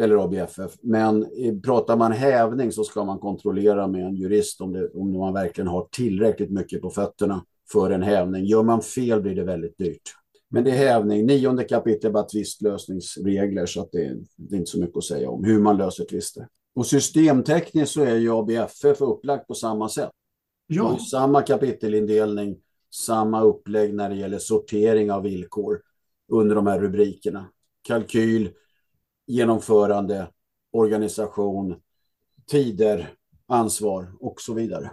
eller ABFF. Men eh, pratar man hävning så ska man kontrollera med en jurist om, det, om man verkligen har tillräckligt mycket på fötterna för en hävning. Gör man fel blir det väldigt dyrt. Men det är hävning. Nionde kapitlet bara tvistlösningsregler så att det, det är inte så mycket att säga om hur man löser tvister. Och systemtekniskt så är ju ABFF upplagt på samma sätt. Ja. Samma kapitelindelning, samma upplägg när det gäller sortering av villkor under de här rubrikerna. Kalkyl, genomförande, organisation, tider, ansvar och så vidare.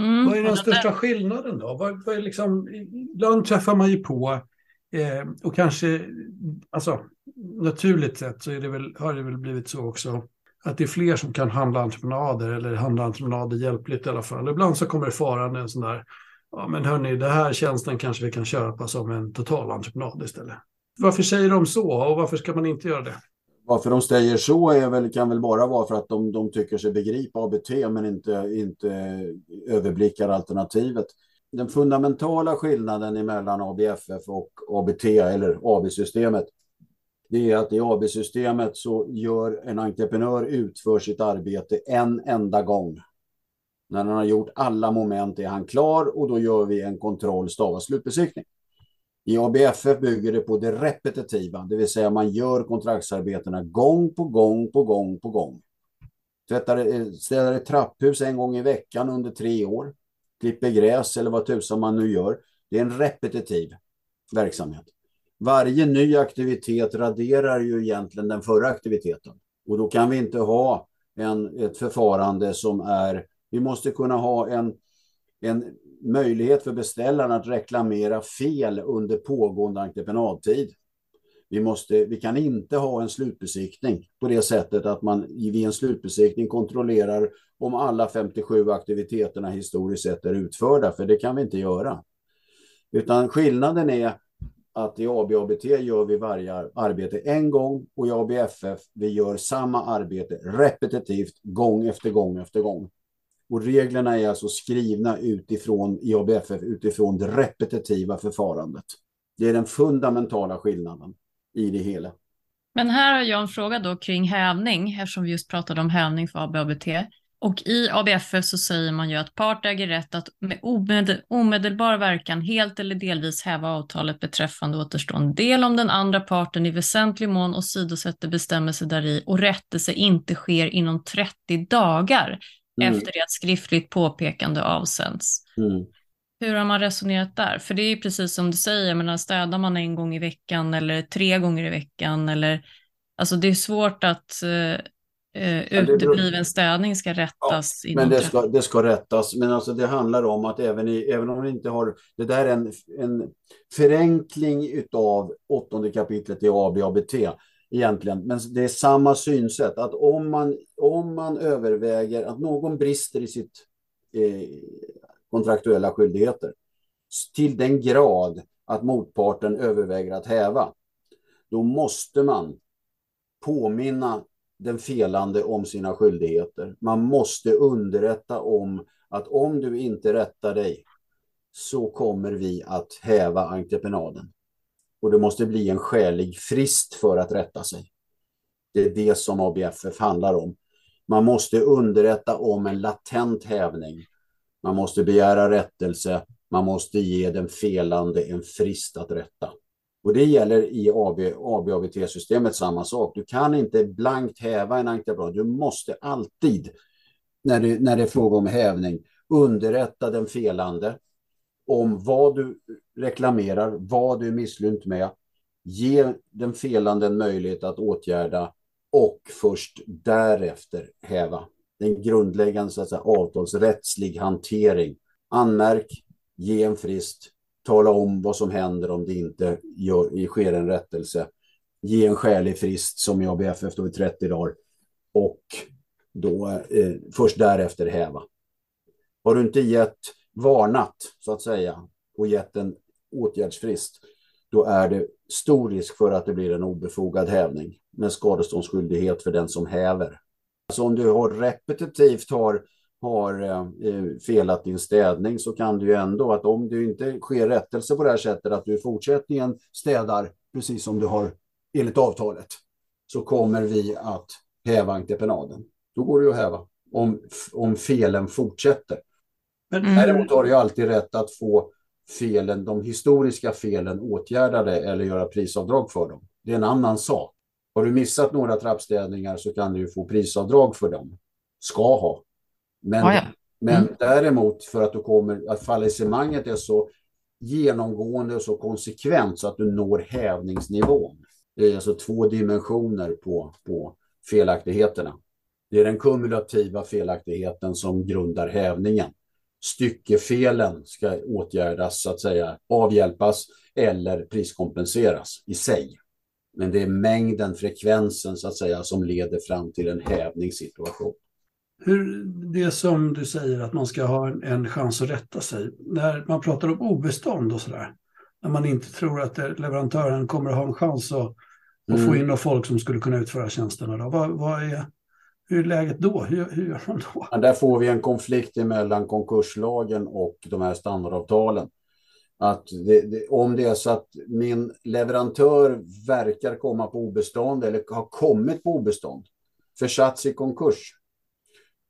Mm. Vad är den största skillnaden då? Vad, vad är liksom, ibland träffar man ju på, eh, och kanske, alltså naturligt sett så är det väl, har det väl blivit så också, att det är fler som kan handla entreprenader eller handla entreprenader hjälpligt i alla fall. Ibland så kommer det farande en sån där, ja men hörni, den här tjänsten kanske vi kan köpa som en totalentreprenad istället. Varför säger de så och varför ska man inte göra det? Varför de säger så är väl, kan väl bara vara för att de, de tycker sig begripa ABT men inte, inte överblickar alternativet. Den fundamentala skillnaden mellan ABFF och ABT eller AB-systemet det är att i AB-systemet så gör en entreprenör utför sitt arbete en enda gång. När han har gjort alla moment är han klar och då gör vi en kontroll och slutbesiktning. I ABFF bygger det på det repetitiva, det vill säga man gör kontraktsarbetena gång på gång på gång på gång. tvättar, eh, städar ett trapphus en gång i veckan under tre år, klipper gräs eller vad tusan man nu gör. Det är en repetitiv verksamhet. Varje ny aktivitet raderar ju egentligen den förra aktiviteten. Och då kan vi inte ha en, ett förfarande som är... Vi måste kunna ha en, en möjlighet för beställaren att reklamera fel under pågående entreprenadtid. Vi, måste, vi kan inte ha en slutbesiktning på det sättet att man vid en slutbesiktning kontrollerar om alla 57 aktiviteterna historiskt sett är utförda, för det kan vi inte göra. Utan skillnaden är att i ABABT gör vi varje arbete en gång och i ABFF vi gör samma arbete repetitivt gång efter gång efter gång. Och reglerna är alltså skrivna utifrån i ABFF utifrån det repetitiva förfarandet. Det är den fundamentala skillnaden i det hela. Men här har jag en fråga då kring hävning, eftersom vi just pratade om hävning för ABABT. Och i ABFF så säger man ju att part äger rätt att med omed omedelbar verkan helt eller delvis häva avtalet beträffande återstående del om den andra parten i väsentlig mån åsidosätter bestämmelser däri och rättelse inte sker inom 30 dagar mm. efter det att skriftligt påpekande avsänds. Mm. Hur har man resonerat där? För det är precis som du säger, menar, städar man en gång i veckan eller tre gånger i veckan eller alltså det är svårt att eh, eh, utebliven städning ska rättas. Ja, men det ska, det ska rättas. Men alltså det handlar om att även, i, även om vi inte har... Det där är en, en förenkling av åttonde kapitlet i ABABT egentligen. Men det är samma synsätt. Att om man, om man överväger att någon brister i sitt eh, kontraktuella skyldigheter till den grad att motparten överväger att häva, då måste man påminna den felande om sina skyldigheter. Man måste underrätta om att om du inte rättar dig så kommer vi att häva entreprenaden. Och det måste bli en skälig frist för att rätta sig. Det är det som ABFF handlar om. Man måste underrätta om en latent hävning. Man måste begära rättelse. Man måste ge den felande en frist att rätta. Och det gäller i AB-ABT-systemet samma sak. Du kan inte blankt häva en entreprenad. Du måste alltid, när det, när det är fråga om hävning, underrätta den felande om vad du reklamerar, vad du är misslynt med. Ge den felande en möjlighet att åtgärda och först därefter häva. Den grundläggande så att säga, avtalsrättslig hantering. Anmärk, ge en frist, tala om vad som händer om det inte gör, sker en rättelse. Ge en skälig frist som i ABFF då i 30 dagar och då eh, först därefter häva. Har du inte gett varnat så att säga och gett en åtgärdsfrist, då är det stor risk för att det blir en obefogad hävning med skadeståndsskyldighet för den som häver. Alltså om du har repetitivt har har eh, felat din städning så kan du ju ändå att om du inte sker rättelse på det här sättet att du i fortsättningen städar precis som du har enligt avtalet så kommer vi att häva entreprenaden. Då går det ju att häva om, om felen fortsätter. Men mm. däremot har du alltid rätt att få felen, de historiska felen åtgärdade eller göra prisavdrag för dem. Det är en annan sak. Har du missat några trappstädningar så kan du få prisavdrag för dem. Ska ha. Men, ah, ja. mm. men däremot för att du kommer, att fallissemanget är så genomgående och så konsekvent så att du når hävningsnivån. Det är alltså två dimensioner på, på felaktigheterna. Det är den kumulativa felaktigheten som grundar hävningen. Styckefelen ska åtgärdas, så att säga, avhjälpas eller priskompenseras i sig. Men det är mängden, frekvensen så att säga, som leder fram till en hävningssituation. Hur, det som du säger att man ska ha en, en chans att rätta sig. När man pratar om obestånd och sådär. När man inte tror att leverantören kommer att ha en chans att, mm. att få in folk som skulle kunna utföra tjänsterna. Då. Vad, vad är, hur är läget då? Hur, hur gör man då? Ja, där får vi en konflikt mellan konkurslagen och de här standardavtalen. Att det, det, om det är så att min leverantör verkar komma på obestånd eller har kommit på obestånd, försatts i konkurs,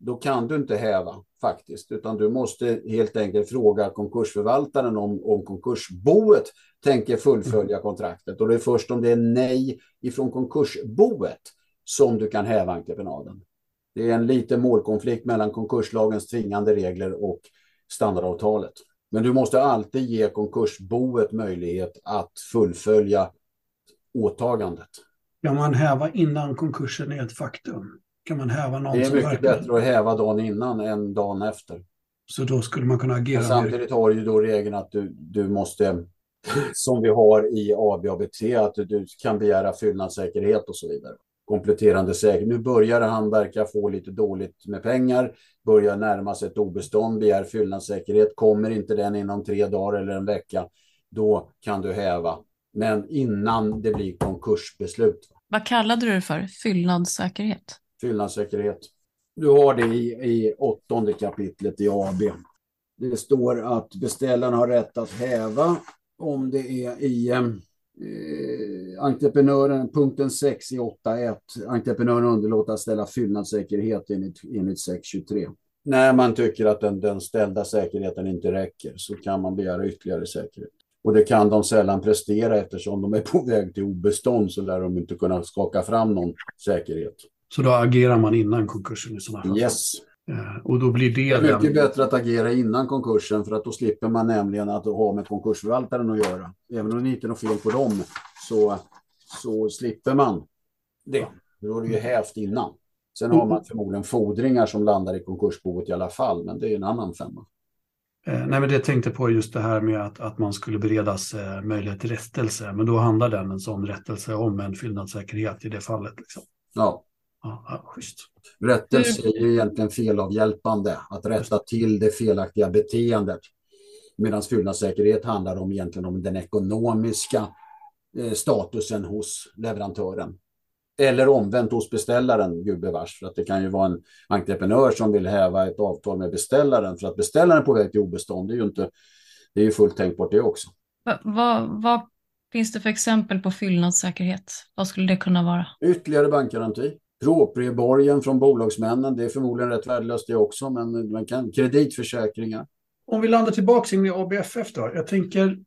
då kan du inte häva faktiskt, utan du måste helt enkelt fråga konkursförvaltaren om, om konkursboet tänker fullfölja mm. kontraktet. Och det är först om det är nej ifrån konkursboet som du kan häva entreprenaden. Det är en liten målkonflikt mellan konkurslagens tvingande regler och standardavtalet. Men du måste alltid ge konkursboet möjlighet att fullfölja åtagandet. Kan man häva innan konkursen är ett faktum? Kan man häva någon Det är mycket verkligen- bättre att häva dagen innan än dagen efter. Så då skulle man kunna agera Men samtidigt har ju då regeln att du, du måste, som vi har i ABABT, att du kan begära fyllnadssäkerhet och så vidare. Kompletterande säkerhet. Nu börjar han verka få lite dåligt med pengar, börjar närma sig ett obestånd, begär fyllnadssäkerhet. Kommer inte den inom tre dagar eller en vecka, då kan du häva. Men innan det blir konkursbeslut. Vad kallade du det för? Fyllnadssäkerhet? Fyllnadssäkerhet. Du har det i, i åttonde kapitlet i AB. Det står att beställaren har rätt att häva om det är i eh, eh entreprenören, punkten 6 i 8.1. Entreprenören underlåter att ställa fyllnadssäkerhet enligt, enligt 6.23. När man tycker att den, den ställda säkerheten inte räcker så kan man begära ytterligare säkerhet. Och det kan de sällan prestera eftersom de är på väg till obestånd så lär de inte kunna skaka fram någon säkerhet. Så då agerar man innan konkursen i sådana fall. Yes. Eh, Och då blir det, Det är mycket den- bättre att agera innan konkursen för att då slipper man nämligen att ha med konkursförvaltaren att göra. Även om det inte är något fel på dem så, så slipper man det. Då är det ju hävt innan. Sen har man förmodligen fordringar som landar i konkursboet i alla fall, men det är en annan femma. Eh, Nej, men det tänkte på just det här med att, att man skulle beredas eh, möjlighet till rättelse. Men då handlar den en sån rättelse om en fyllnadssäkerhet i det fallet. Liksom. Ja, Ja, schysst. rättelse är ju egentligen felavhjälpande, att rätta till det felaktiga beteendet. Medan fyllnadssäkerhet handlar om egentligen om den ekonomiska eh, statusen hos leverantören. Eller omvänt hos beställaren, gubevars. För att det kan ju vara en entreprenör som vill häva ett avtal med beställaren. För att beställaren är på väg till obestånd, det är ju inte, det är ju fullt tänkbart det också. Va, vad, vad finns det för exempel på fyllnadssäkerhet? Vad skulle det kunna vara? Ytterligare bankgaranti. Proprieborgen från bolagsmännen, det är förmodligen rätt värdelöst det också, men man kan kreditförsäkringar. Om vi landar tillbaka in i ABFF då. Jag tänker,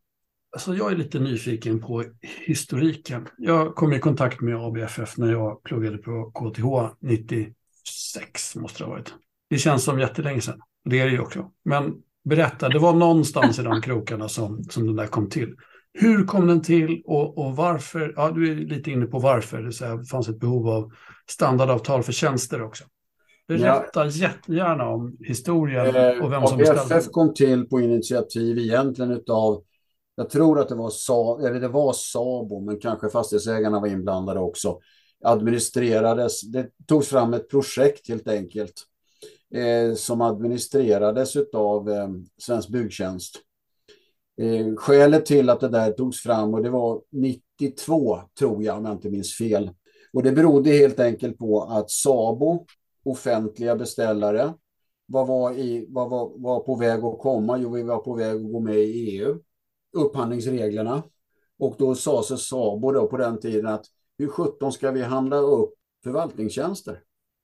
alltså jag är lite nyfiken på historiken. Jag kom i kontakt med ABFF när jag pluggade på KTH 96 måste det ha varit. Det känns som jättelänge sedan. Det är det ju också. Men berätta, det var någonstans i de krokarna som, som den där kom till. Hur kom den till och, och varför? Ja, du är lite inne på varför. Det, det fanns ett behov av standardavtal för tjänster också. Berätta jättegärna om historien Eh, och vem som beställde. ABFF kom till på initiativ egentligen utav, jag tror att det var, Sa, eller det var Sabo, men kanske fastighetsägarna var inblandade också. Administrerades, det togs fram ett projekt helt enkelt eh, som administrerades utav eh, Svensk Byggtjänst. Eh, skälet till att det där togs fram, och det var 92 tror jag om jag inte minns fel. Och det berodde helt enkelt på att Sabo, offentliga beställare, vad var, i, vad var, var på väg att komma? Jo, vi var på väg att gå med i EU, upphandlingsreglerna. Och då sa sig Sabo då på den tiden att hur sjutton ska vi handla upp förvaltningstjänster?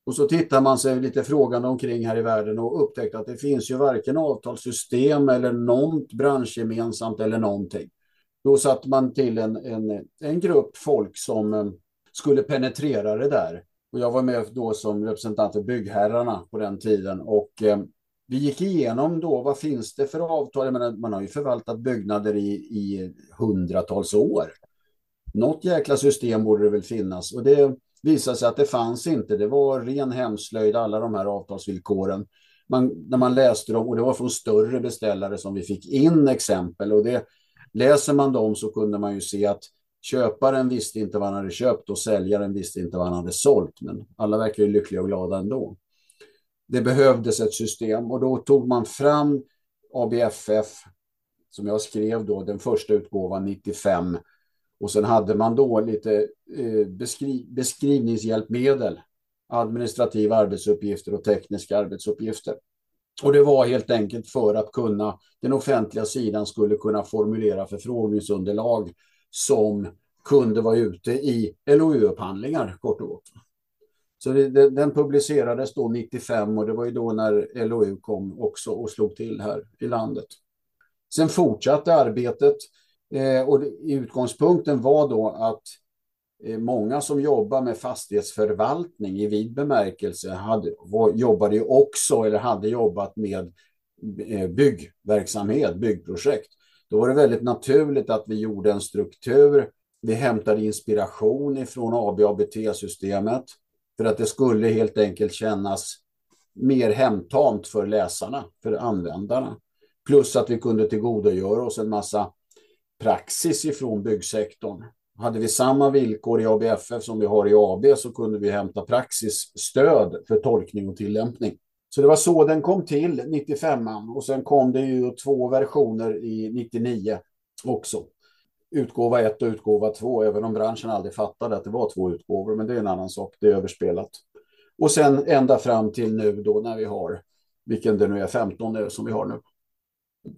Och så tittar man sig lite frågande omkring här i världen och upptäckte att det finns ju varken avtalssystem eller något branschgemensamt eller någonting. Då satte man till en, en, en grupp folk som eh, skulle penetrera det där. Och jag var med då som representant för byggherrarna på den tiden. Och eh, vi gick igenom då, vad finns det för avtal? Jag menar, man har ju förvaltat byggnader i, i hundratals år. Något jäkla system borde det väl finnas. Och det visade sig att det fanns inte. Det var ren hemslöjd, alla de här avtalsvillkoren. Man, när man läste dem, och det var från större beställare som vi fick in exempel. Och det, läser man dem så kunde man ju se att köparen visste inte vad han hade köpt och säljaren visste inte vad han hade sålt. Men alla verkar ju lyckliga och glada ändå. Det behövdes ett system och då tog man fram ABFF som jag skrev då, den första utgåvan 95. Och sen hade man då lite eh, beskri beskrivningshjälpmedel, administrativa arbetsuppgifter och tekniska arbetsuppgifter. Och det var helt enkelt för att kunna, den offentliga sidan skulle kunna formulera förfrågningsunderlag som kunde vara ute i LOU-upphandlingar kort och gott. Så det, det, den publicerades då 95 och det var ju då när LOU kom också och slog till här i landet. Sen fortsatte arbetet eh, och det, utgångspunkten var då att eh, många som jobbar med fastighetsförvaltning i vid bemärkelse hade, var, jobbade ju också eller hade jobbat med eh, byggverksamhet, byggprojekt. Då var det väldigt naturligt att vi gjorde en struktur. Vi hämtade inspiration ifrån ABABT-systemet för att det skulle helt enkelt kännas mer hemtamt för läsarna, för användarna. Plus att vi kunde tillgodogöra oss en massa praxis ifrån byggsektorn. Hade vi samma villkor i ABFF som vi har i AB så kunde vi hämta praxisstöd för tolkning och tillämpning. Så det var så den kom till, 95 och sen kom det ju två versioner i 99 också. Utgåva 1 och utgåva 2, även om branschen aldrig fattade att det var två utgåvor, men det är en annan sak, det är överspelat. Och sen ända fram till nu då när vi har, vilken det nu är, 15 som vi har nu.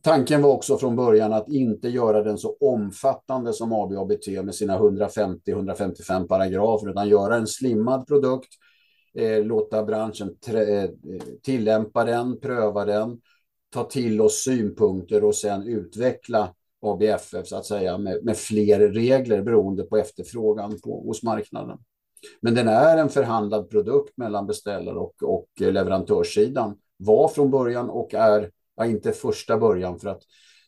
Tanken var också från början att inte göra den så omfattande som ABABT med sina 150-155 paragrafer, utan göra en slimmad produkt, eh, låta branschen eh, tillämpa den, pröva den, ta till oss synpunkter och sen utveckla ABFF så att säga med, med fler regler beroende på efterfrågan på, hos marknaden. Men den är en förhandlad produkt mellan beställare och, och leverantörssidan. Var från början och är ja, inte första början för att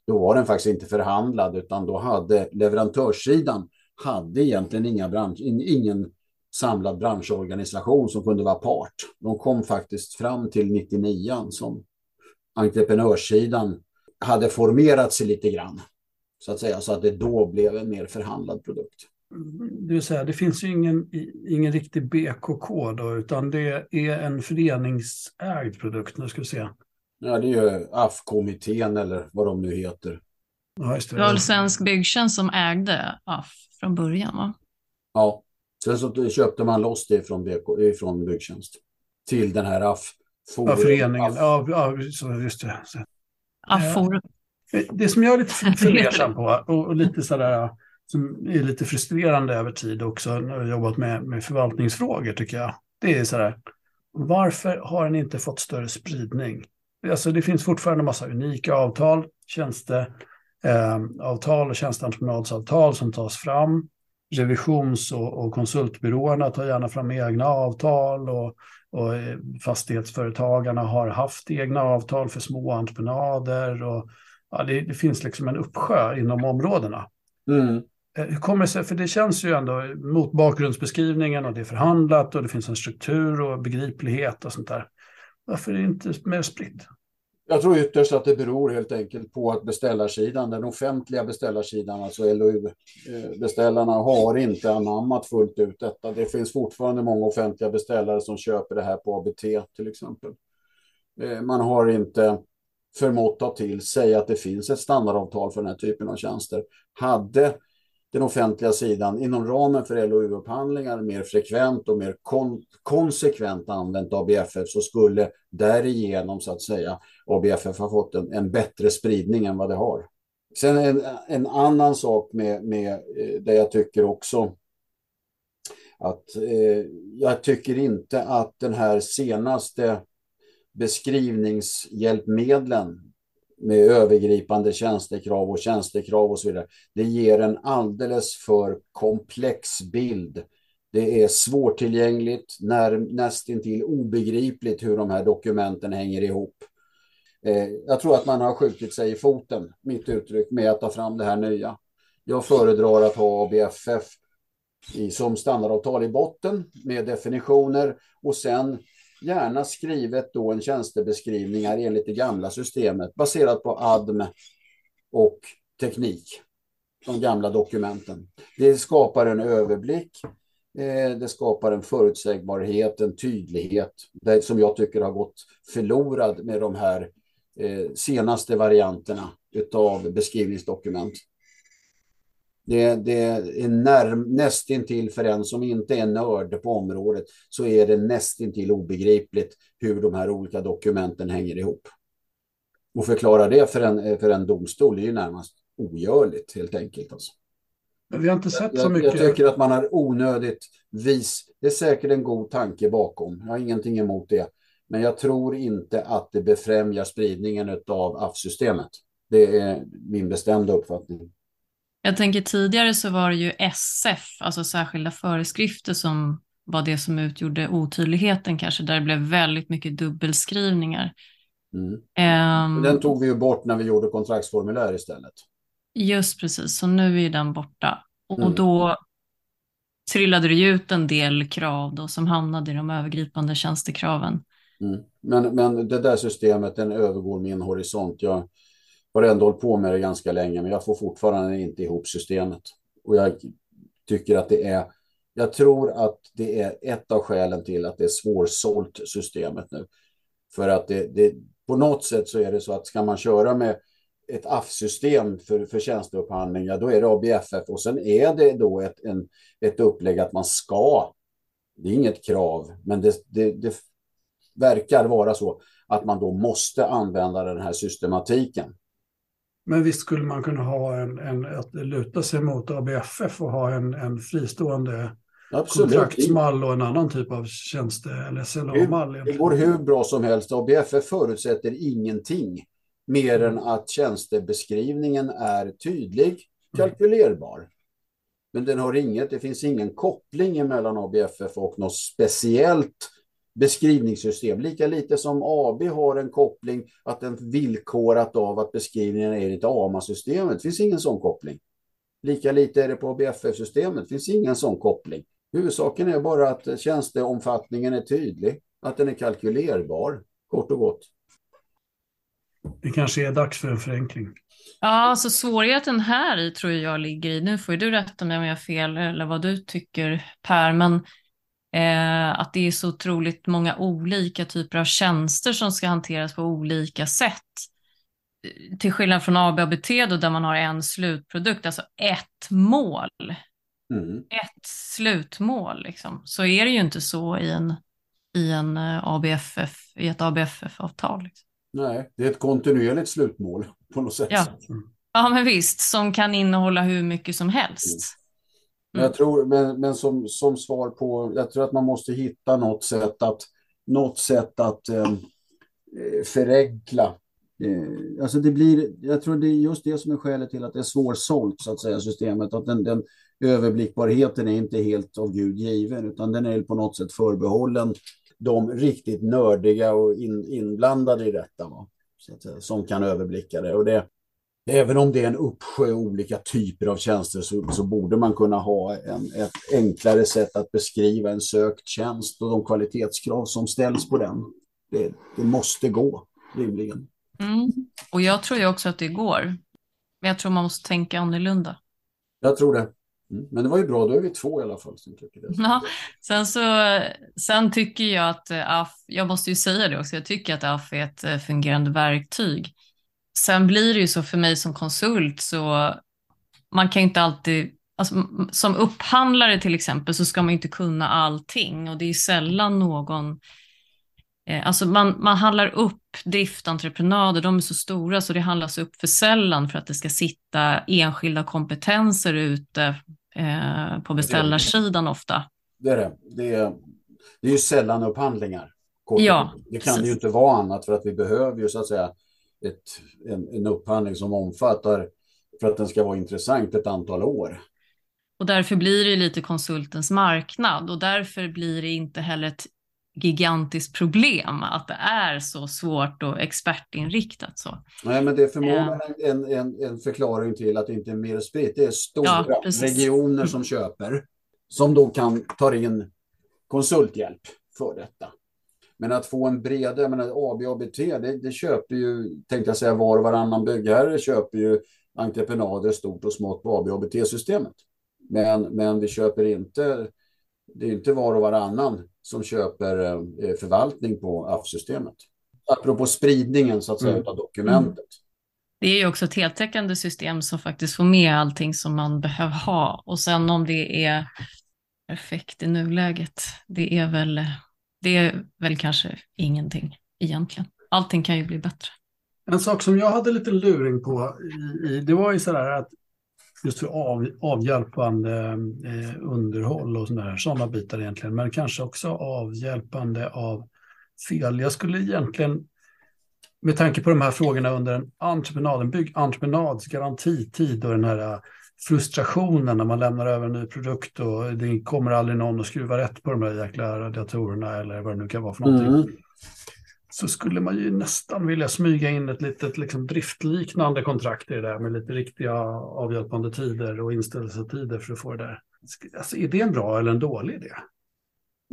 då var den faktiskt inte förhandlad utan då hade leverantörssidan hade egentligen inga bransch, ingen samlad branschorganisation som kunde vara part. De kom faktiskt fram till 99 som entreprenörssidan hade formerat sig lite grann. Så att säga, så att det då blev en mer förhandlad produkt. Det vill säga, det finns ju ingen, ingen riktig BKK då, utan det är en föreningsägd produkt. Nu ska vi se. Ja, det är ju AF-kommittén eller vad de nu heter. Ja, det. det var väl Svensk Byggtjänst som ägde AF från början, va? Ja, sen så köpte man loss det från, BK, från Byggtjänst till den här AF. Ja, föreningen. AF. Ja, ja, just det. AF-forum. Det som jag är lite fundersam på och lite sådär som är lite frustrerande över tid också när jag jobbat med, med förvaltningsfrågor tycker jag. Det är sådär, varför har den inte fått större spridning? Alltså det finns fortfarande en massa unika avtal, tjänsteavtal eh, och tjänsteentreprenadsavtal som tas fram. Revisions och, och konsultbyråerna tar gärna fram egna avtal och, och eh, fastighetsföretagarna har haft egna avtal för små entreprenader. Och, ja, det, det finns liksom en uppsjö inom områdena. Mm. Eh, hur kommer det sig? För det känns ju ändå mot bakgrundsbeskrivningen och det är förhandlat och det finns en struktur och begriplighet och sånt där. Varför är det inte mer spritt? Jag tror ytterst att det beror helt enkelt på att beställarsidan, den offentliga beställarsidan, alltså LOU-beställarna, eh, har inte anammat fullt ut detta. Det finns fortfarande många offentliga beställare som köper det här på ABT till exempel. Eh, man har inte förmått ta till sig att det finns ett standardavtal för den här typen av tjänster. Hade den offentliga sidan inom ramen för LOU-upphandlingar mer frekvent och mer kon konsekvent använt ABFF så skulle därigenom så att säga ABFF har fått en, en bättre spridning än vad det har. Sen en, en annan sak med, med eh, det jag tycker också att eh, jag tycker inte att den här senaste beskrivningshjälpmedlen med övergripande tjänstekrav och tjänstekrav och så vidare. Det ger en alldeles för komplex bild. Det är svårtillgängligt, när, nästintill obegripligt hur de här dokumenten hänger ihop. Eh, jag tror att man har skjutit sig i foten, mitt uttryck, med att ta fram det här nya. Jag föredrar att ha ABFF i, som standardavtal i botten med definitioner och sen gärna skrivet då en tjänstebeskrivning enligt det gamla systemet baserat på ADM och teknik. De gamla dokumenten. Det skapar en överblick. Eh, det skapar en förutsägbarhet, en tydlighet som jag tycker har gått förlorad med de här senaste varianterna av beskrivningsdokument. Det, det är när, nästintill för en som inte är nörd på området så är det nästintill obegripligt hur de här olika dokumenten hänger ihop. Och förklara det för en, för en domstol är ju närmast ogörligt helt enkelt. Alltså. Vi har inte sett så mycket. Jag, jag tycker att man har onödigt vis. Det är säkert en god tanke bakom. Jag har ingenting emot det. Men jag tror inte att det befrämjar spridningen av AF-systemet. Det är min bestämda uppfattning. Jag tänker tidigare så var det ju SF, alltså särskilda föreskrifter som var det som utgjorde otydligheten kanske, där det blev väldigt mycket dubbelskrivningar. Mm. Um, Den tog vi ju bort när vi gjorde kontraktsformulär istället. Just precis, så nu är den borta. Och Mm. då trillade det ut en del krav då som hamnade i de övergripande tjänstekraven. Mm. Men, men det där systemet, den övergår min horisont. Jag har ändå hållit på med det ganska länge, men jag får fortfarande inte ihop systemet. Och jag tycker att det är, jag tror att det är ett av skälen till att det är svårsålt systemet nu. För att det, det, på något sätt så är det så att ska man köra med ett AF-system för, för tjänsteupphandling, ja då är det ABFF och sen är det då ett, en, ett upplägg att man ska, det är inget krav, men det, det, det verkar vara så att man då måste använda den här systematiken. Men visst skulle man kunna ha en, en att luta sig mot ABFF och ha en, en fristående kontraktsmall och en annan typ av tjänste eller SLA-mall. Det går hur bra som helst. ABFF förutsätter ingenting mer än att tjänstebeskrivningen är tydlig, kalkylerbar. Men den har inget, det finns ingen koppling mellan ABFF och något speciellt beskrivningssystem. Lika lite som AB har en koppling att den villkorat av att beskrivningen är enligt AMA-systemet. Det finns ingen sån koppling. Lika lite är det på ABFF-systemet. Det finns ingen sån koppling. Huvudsaken är bara att tjänsteomfattningen är tydlig, att den är kalkylerbar, kort och gott. Det kanske är dags för en förenkling. Ja, alltså svårigheten här i tror jag ligger i, nu får du rätta mig om jag har fel eller vad du tycker Per, men eh, att det är så otroligt många olika typer av tjänster som ska hanteras på olika sätt. Till skillnad från AB och ABT då, där man har en slutprodukt, alltså ett mål. Mm. Ett slutmål, liksom. så är det ju inte så i, en, i, en ABFF, i ett ABFF-avtal. Liksom. Nej, det är ett kontinuerligt slutmål på något sätt. Ja. ja, men visst, som kan innehålla hur mycket som helst. Mm. Men, jag tror, men, men som, som svar på, jag tror att man måste hitta något sätt att, något sätt att eh, förenkla. Eh, alltså det blir, jag tror det är just det som är skälet till att det är svårsålt så att säga systemet. Att den, den överblickbarheten är inte helt av Gud given utan den är på något sätt förbehållen de riktigt nördiga och in, inblandade i detta. Va? Så att som kan överblicka det. Och det. Även om det är en uppsjö olika typer av tjänster så, så borde man kunna ha en, ett enklare sätt att beskriva en sökt tjänst och de kvalitetskrav som ställs på den. Det, det måste gå, rimligen. Mm. Och jag tror ju också att det går. Men jag tror man måste tänka annorlunda. Jag tror det. Mm. Men det var ju bra, då är vi två i alla fall som tycker det. Ja, sen, så, sen tycker jag att AF, jag måste ju säga det också, jag tycker att AF är ett fungerande verktyg. Sen blir det ju så för mig som konsult så man kan inte alltid, alltså, som upphandlare till exempel så ska man inte kunna allting och det är sällan någon eh, Alltså man, man handlar upp driftentreprenader, de är så stora så det handlas upp för sällan för att det ska sitta enskilda kompetenser ute eh, på beställarsidan ofta. Det är det. Det är, det är ju sällan upphandlingar. Ja, det kan det ju inte vara annat för att vi behöver ju så att säga ett, en, en upphandling som omfattar för att den ska vara intressant ett antal år. Och därför blir det lite konsultens marknad och därför blir det inte heller ett gigantiskt problem att det är så svårt och expertinriktat. Så. Nej, men det är förmodligen en, en, en förklaring till att det inte är mer spritt. Det är stora Ja, regioner som köper, som då kan ta in konsulthjälp för detta. Men att få en bredare, jag menar AB och ABT, det, det köper ju, tänkte jag säga, var och varannan byggherre köper ju entreprenader stort och smått på AB och ABT-systemet. Men, men vi köper inte, det är inte var och varannan som köper eh, förvaltning på AF-systemet. Apropå spridningen så att säga Mm. av dokumentet. Det är ju också ett heltäckande system som faktiskt får med allting som man behöver ha. Och sen om det är perfekt i nuläget, det är väl, det är väl kanske ingenting egentligen. Allting kan ju bli bättre. En sak som jag hade lite luring på, i, det var ju sådär att just för av, avhjälpande eh, underhåll och sådana såna bitar egentligen, men kanske också avhjälpande av fel. Jag skulle egentligen, med tanke på de här frågorna under en entreprenad, en byggentreprenadgarantitid och den här frustrationen när man lämnar över en ny produkt och det kommer aldrig någon att skruva rätt på de där jäkla radiatorerna eller vad det nu kan vara för någonting. Mm. Så skulle man ju nästan vilja smyga in ett litet liksom, driftliknande kontrakt i det där med lite riktiga avhjälpande tider och inställelsetider för att få det där. Alltså, är det en bra eller en dålig idé?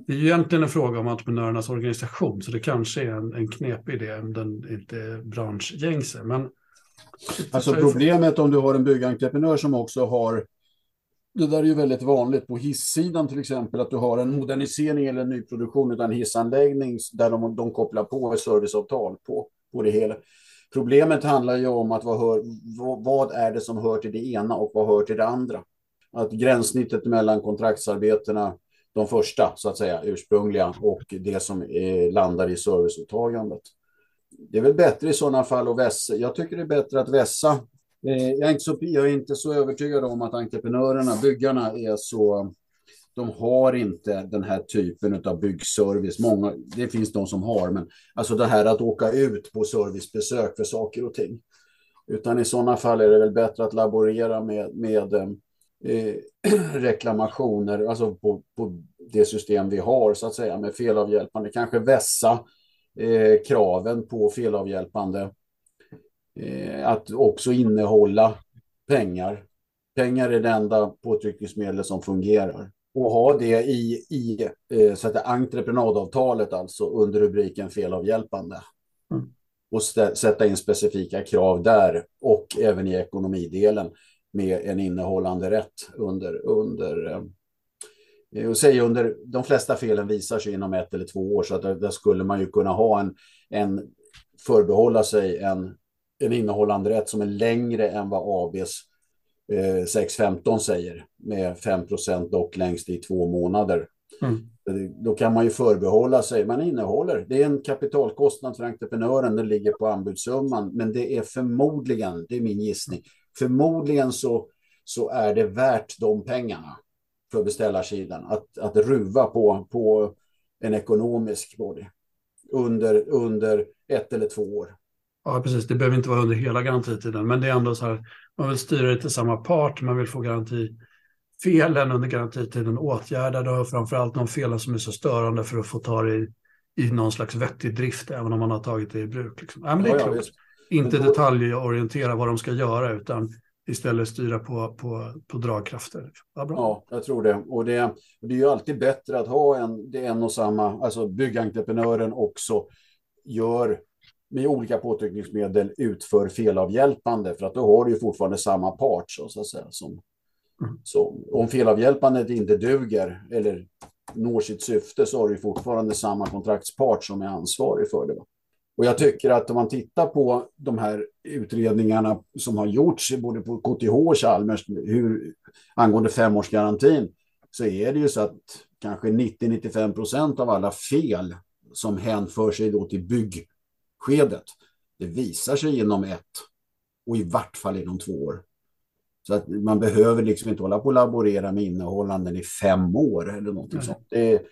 Det är ju egentligen en fråga om entreprenörernas organisation, så det kanske är en, en knepig idé om den inte är branschgängse. Men Alltså problemet om du har en byggentreprenör som också har det där är ju väldigt vanligt på hissidan till exempel, att du har en modernisering eller en nyproduktion en hissanläggning där de, de kopplar på ett serviceavtal på, på det hela. Problemet handlar ju om att vad, hör, vad, är det som hör till det ena och vad hör till det andra. Att gränssnittet mellan kontraktsarbetena, de första så att säga ursprungliga och det som eh, landar i serviceåtagandet det är väl bättre i sådana fall att vässa. Jag tycker det är bättre att vässa. Eh, jag är, inte så, jag är inte så övertygad om att entreprenörerna, byggarna, är så... De har inte den här typen av byggservice. Många, det finns de som har, men alltså det här att åka ut på servicebesök för saker och ting. Utan i sådana fall är det väl bättre att laborera med, med eh, eh reklamationer, alltså på, på det system vi har så att säga, med felavhjälpande. Kanske vässa eh, kraven på felavhjälpande eh, att också innehålla pengar. Pengar är det enda påtryckningsmedel som fungerar. Och ha det i, i eh, så att det entreprenadavtalet alltså under rubriken felavhjälpande. Mm. Och sätta in specifika krav där och även i ekonomidelen med en innehållande rätt under, under eh, och eh, säger under de flesta felen visar sig inom ett eller två år så att där, där skulle man ju kunna ha en, en förbehålla sig en, en innehållande rätt som är längre än vad ABs eh, 615 säger med 5% dock längst i två månader. Mm. Då kan man ju förbehålla sig, man innehåller, det är en kapitalkostnad för entreprenören, den ligger på anbudssumman, men det är förmodligen, det är min gissning, förmodligen så, så är det värt de pengarna för beställarsidan att, att ruva på, på en ekonomisk body under, under ett eller två år. Ja, precis. Det behöver inte vara under hela garantitiden, men det är ändå så här. Man vill styra det till samma part, man vill få garantifelen under garantitiden åtgärdade och framförallt de felen som är så störande för att få ta det i, i någon slags vettig drift, även om man har tagit det i bruk. Liksom. Ja, men det är ja, klokt. Ja, inte detaljorientera vad de ska göra, utan istället styra på, på, på dragkrafter. Ja, ja, jag tror det. Och det, det är ju alltid bättre att ha en, det en och samma, alltså byggentreprenören också gör med olika påtryckningsmedel utför felavhjälpande för att då har du ju fortfarande samma part så att säga. Som, mm. så, om felavhjälpandet inte duger eller når sitt syfte så har du fortfarande samma kontraktspart som är ansvarig för det. Och jag tycker att om man tittar på de här utredningarna som har gjorts både på KTH och Chalmers hur, angående femårsgarantin så är det ju så att kanske 90-95 procent av alla fel som hänför sig då till byggskedet det visar sig inom ett och i vart fall inom två år. Så att man behöver liksom inte hålla på och laborera med innehållanden i fem år eller någonting mm. sånt. Det,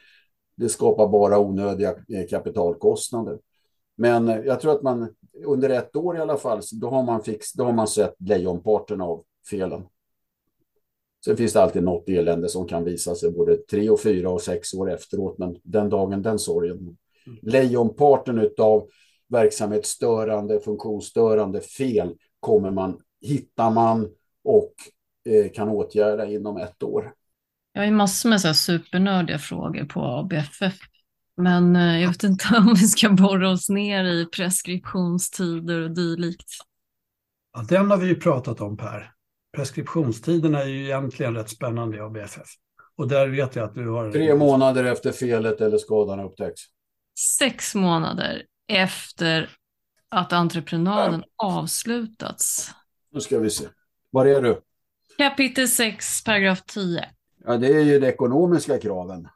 det skapar bara onödiga eh, kapitalkostnader. Men jag tror att man under ett år i alla fall, då har man, fix, då har man sett lejonparten av felen. Sen finns det alltid något elände som kan visa sig både tre och fyra och sex år efteråt, men den dagen, den sorgen. Mm. Lejonparten av verksamhetsstörande, funktionsstörande fel kommer man, hittar man och eh, kan åtgärda inom ett år. Jag har ju massor med så supernördiga frågor på ABFF men eh, jag vet inte om vi ska borra oss ner i preskriptionstider och dylikt. Ja, den har vi ju pratat om Per. Preskriptionstiderna är ju egentligen rätt spännande i ABFF. Och där vet jag att du har... Tre månader efter felet eller skadan upptäcks. Sex månader efter att entreprenaden ja. avslutats. Nu ska vi se. Var är du? Kapitel 6, paragraf 10. Ja, det är ju de ekonomiska kraven.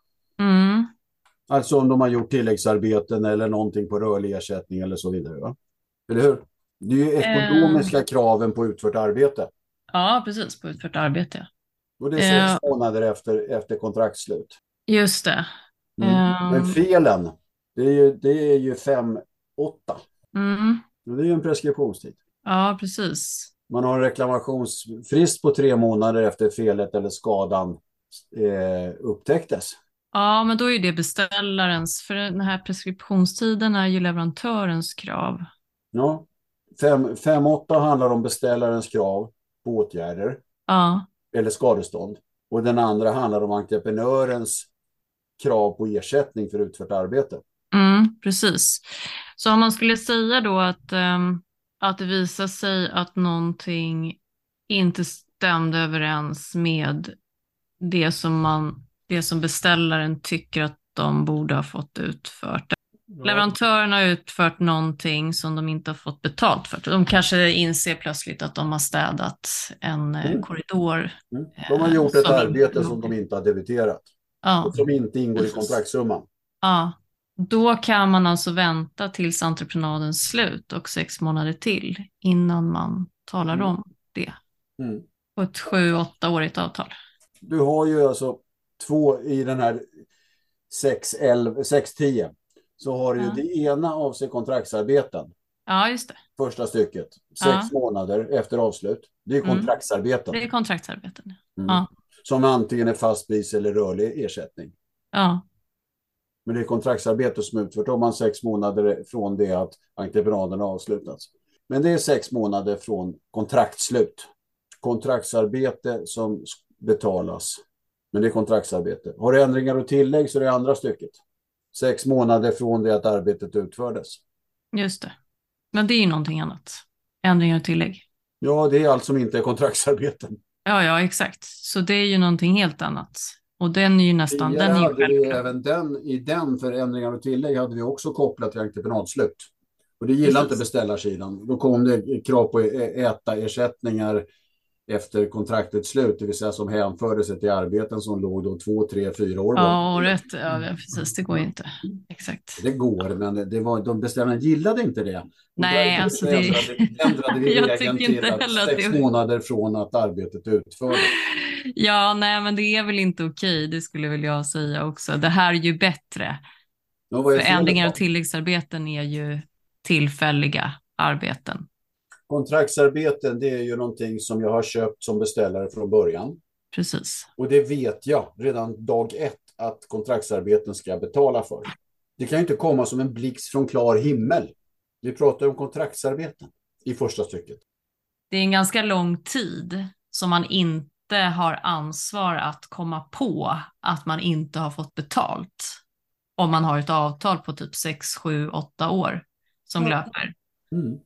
Alltså om de har gjort tilläggsarbeten eller någonting på rörlig ersättning eller så vidare. Va? Eller hur? Det är ju ekonomiska um, kraven på utfört arbete. Ja, precis. På utfört arbete. Och det är sex uh, månader efter, efter kontraktsslut. Just det. Mm. Um, Men felen, det är ju, det är ju fem, åtta. Mm. Det är ju en preskriptionstid. Ja, precis. Man har en reklamationsfrist på tre månader efter felet eller skadan eh, upptäcktes. Ja, men då är det beställarens, för den här preskriptionstiden är ju leverantörens krav. Ja. 5.8 handlar om beställarens krav på åtgärder Ja, eller skadestånd. Och den andra handlar om entreprenörens krav på ersättning för utfört arbete. mm, precis. Så om man skulle säga då att, ehm, att det visar sig att någonting inte stämde överens med det som, man, det som beställaren tycker att de borde ha fått utfört. Leverantören har utfört någonting som de inte har fått betalt för. De kanske inser plötsligt att de har städat en eh, Mm. korridor. Mm. De har gjort ett arbete som de inte har debiterat Ja, och som inte ingår i Precis. kontraktssumman. ja. Då kan man alltså vänta tills entreprenadens slut och sex månader till innan man talar Mm. om det Mm. på ett sju, åttaårigt avtal. Du har ju alltså två i den här 6.10 så har du ju Ja. det ena avser kontraktsarbeten. Ja, just det. Första stycket, sex Ja. månader efter avslut. Det är Mm. kontraktsarbeten Det är kontraktsarbeten. Mm. ja. som antingen är fast pris eller rörlig ersättning. Ja, Men det är kontraktsarbete som utfört om man sex månader från det att entreprenaden har avslutats. Men det är sex månader från kontraktslut. Kontraktsarbete som betalas. Men det är kontraktsarbete. Har du ändringar och tillägg så är det andra stycket. Sex månader från det att arbetet utfördes. just det. Men det är ju någonting annat. Ändringar och tillägg. Ja, det är allt som inte är kontraktsarbeten. Ja, ja, exakt. Så det är ju någonting helt annat. Och den är ju nästan, den är hade vi även den, i den för ändringar och tillägg hade vi också kopplat till entreprenadslut. Och det gillar Precis. inte beställarsidan. Då kom det krav på äta ersättningar efter kontraktets slut, det vill säga som hänförde sig till arbeten som låg då två, tre, fyra år Ja, bak. året, ja, precis, det går ju inte. Exakt. Det går, men det var, de beställarna gillade inte det. Nej, alltså det- ändrade, vi regeln till att sex det- månader från att arbetet utfördes. Ja, nej, men det är väl inte okej, det skulle väl jag säga också. Det här är ju bättre. Ja, För ändringar och tilläggsarbeten är ju tillfälliga arbeten. Kontraktsarbeten, det är ju någonting som jag har köpt som beställare från början. Precis. Och det vet jag redan dag ett att kontraktsarbeten ska betala för. Det kan ju inte komma som en blixt från klar himmel. Vi pratar om kontraktsarbeten i första stycket. Det är en ganska lång tid som man inte har ansvar att komma på att man inte har fått betalt. Om man har ett avtal på typ 6, 7, 8 år som Ja. löper. Mm.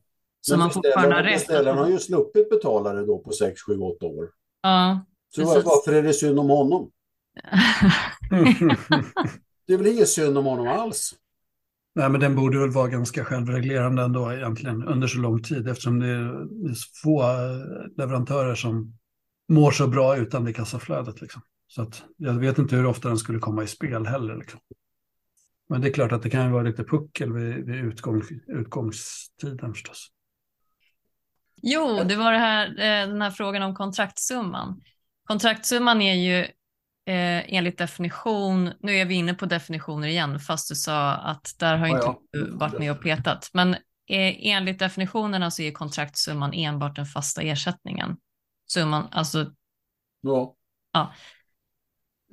Så Men man fortfarande har rätt. beställaren har ju sluppit betala det då på 6, 7, 8 år. Ja, Så Precis. varför är det synd om honom? Det är väl inget synd om honom alls. Nej, men den borde väl vara ganska självreglerande ändå egentligen under så lång tid eftersom det är, få eh, leverantörer som mår så bra utan det kassaflödet. Liksom. Så att jag vet inte hur ofta den skulle komma i spel heller. Liksom. Men det är klart att det kan vara lite puckel vid, vid utgång, utgångstiden förstås. Jo, det var det här, eh, den här frågan om kontraktsumman. Kontraktsumman är ju eh, enligt definition, nu är vi inne på definitioner igen, fast du sa att där har Ja, inte ja. du varit med och petat. Men eh, enligt definitionerna så är kontraktsumman enbart den fasta ersättningen. Summan, alltså, Ja. Ja.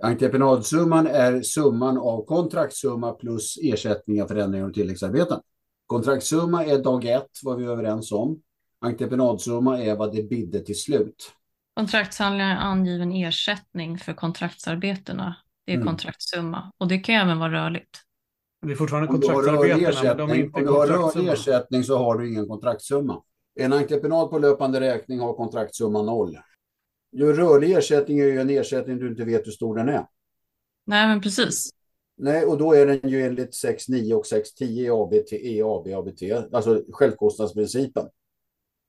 Entreprenadsumman är summan av kontraktssumma plus ersättningar för ändringar och tilläggsarbeten. Kontraktssumma är dag ett, vad vi är överens om. Entreprenadsumma är vad det bidde till slut. kontraktshandlingar är angiven ersättning för kontraktsarbetena. Det är Mm. kontraktssumma och det kan ju även vara rörligt. Det är fortfarande Om du har rörlig kontraktsarbeten, men de är ersättning, inte om du har rörlig kontraktsumma. ersättning så har du ingen kontraktssumma. En entreprenad på löpande räkning har kontraktsumma noll. Jo, rörlig ersättning är ju en ersättning du inte vet hur stor den är. Nej, men precis. Nej, och då är den ju enligt 6.9 och 6.10 i ABT, i AB, ABT, alltså självkostnadsprincipen.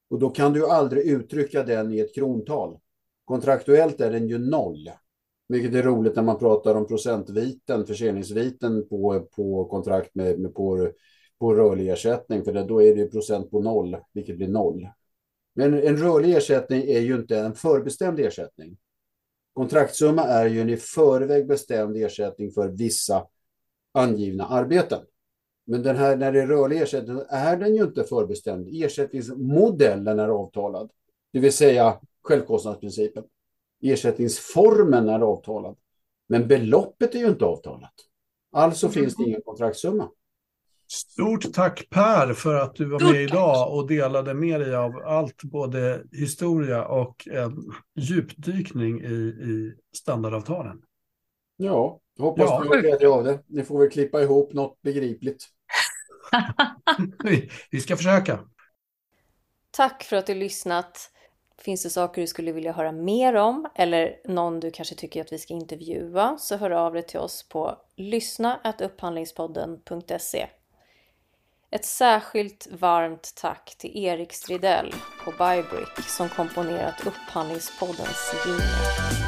Och då kan du aldrig uttrycka den i ett krontal. Kontraktuellt är den ju noll. Vilket är roligt när man pratar om procentviten, förseningsviten på, på kontrakt med, med på, på rörlig ersättning. För det, då är det ju procent på noll, vilket blir noll. Men en rörlig ersättning är ju inte en förbestämd ersättning. Kontraktsumma är ju en i förväg bestämd ersättning för vissa angivna arbeten. Men den här, när det är rörlig ersättning är den ju inte förbestämd. Ersättningsmodellen är avtalad. det vill säga självkostnadsprincipen. Ersättningsformen är avtalad, men beloppet är ju inte avtalat. Alltså finns det ingen kontraktssumma. Stort tack Per för att du var Stort med idag och delade med dig av allt, både historia och en djupdykning i, i standardavtalen. Ja, jag hoppas Ja. ni har glädje av det. Ni får väl klippa ihop något begripligt. Vi, vi ska försöka. Tack för att du lyssnat. Finns det saker du skulle vilja höra mer om eller någon du kanske tycker att vi ska intervjua så hör av dig till oss på lyssna@upphandlingspodden.se. Ett särskilt varmt tack till Erik Stridell på Bybrick som komponerat Upphandlingspoddens jingel.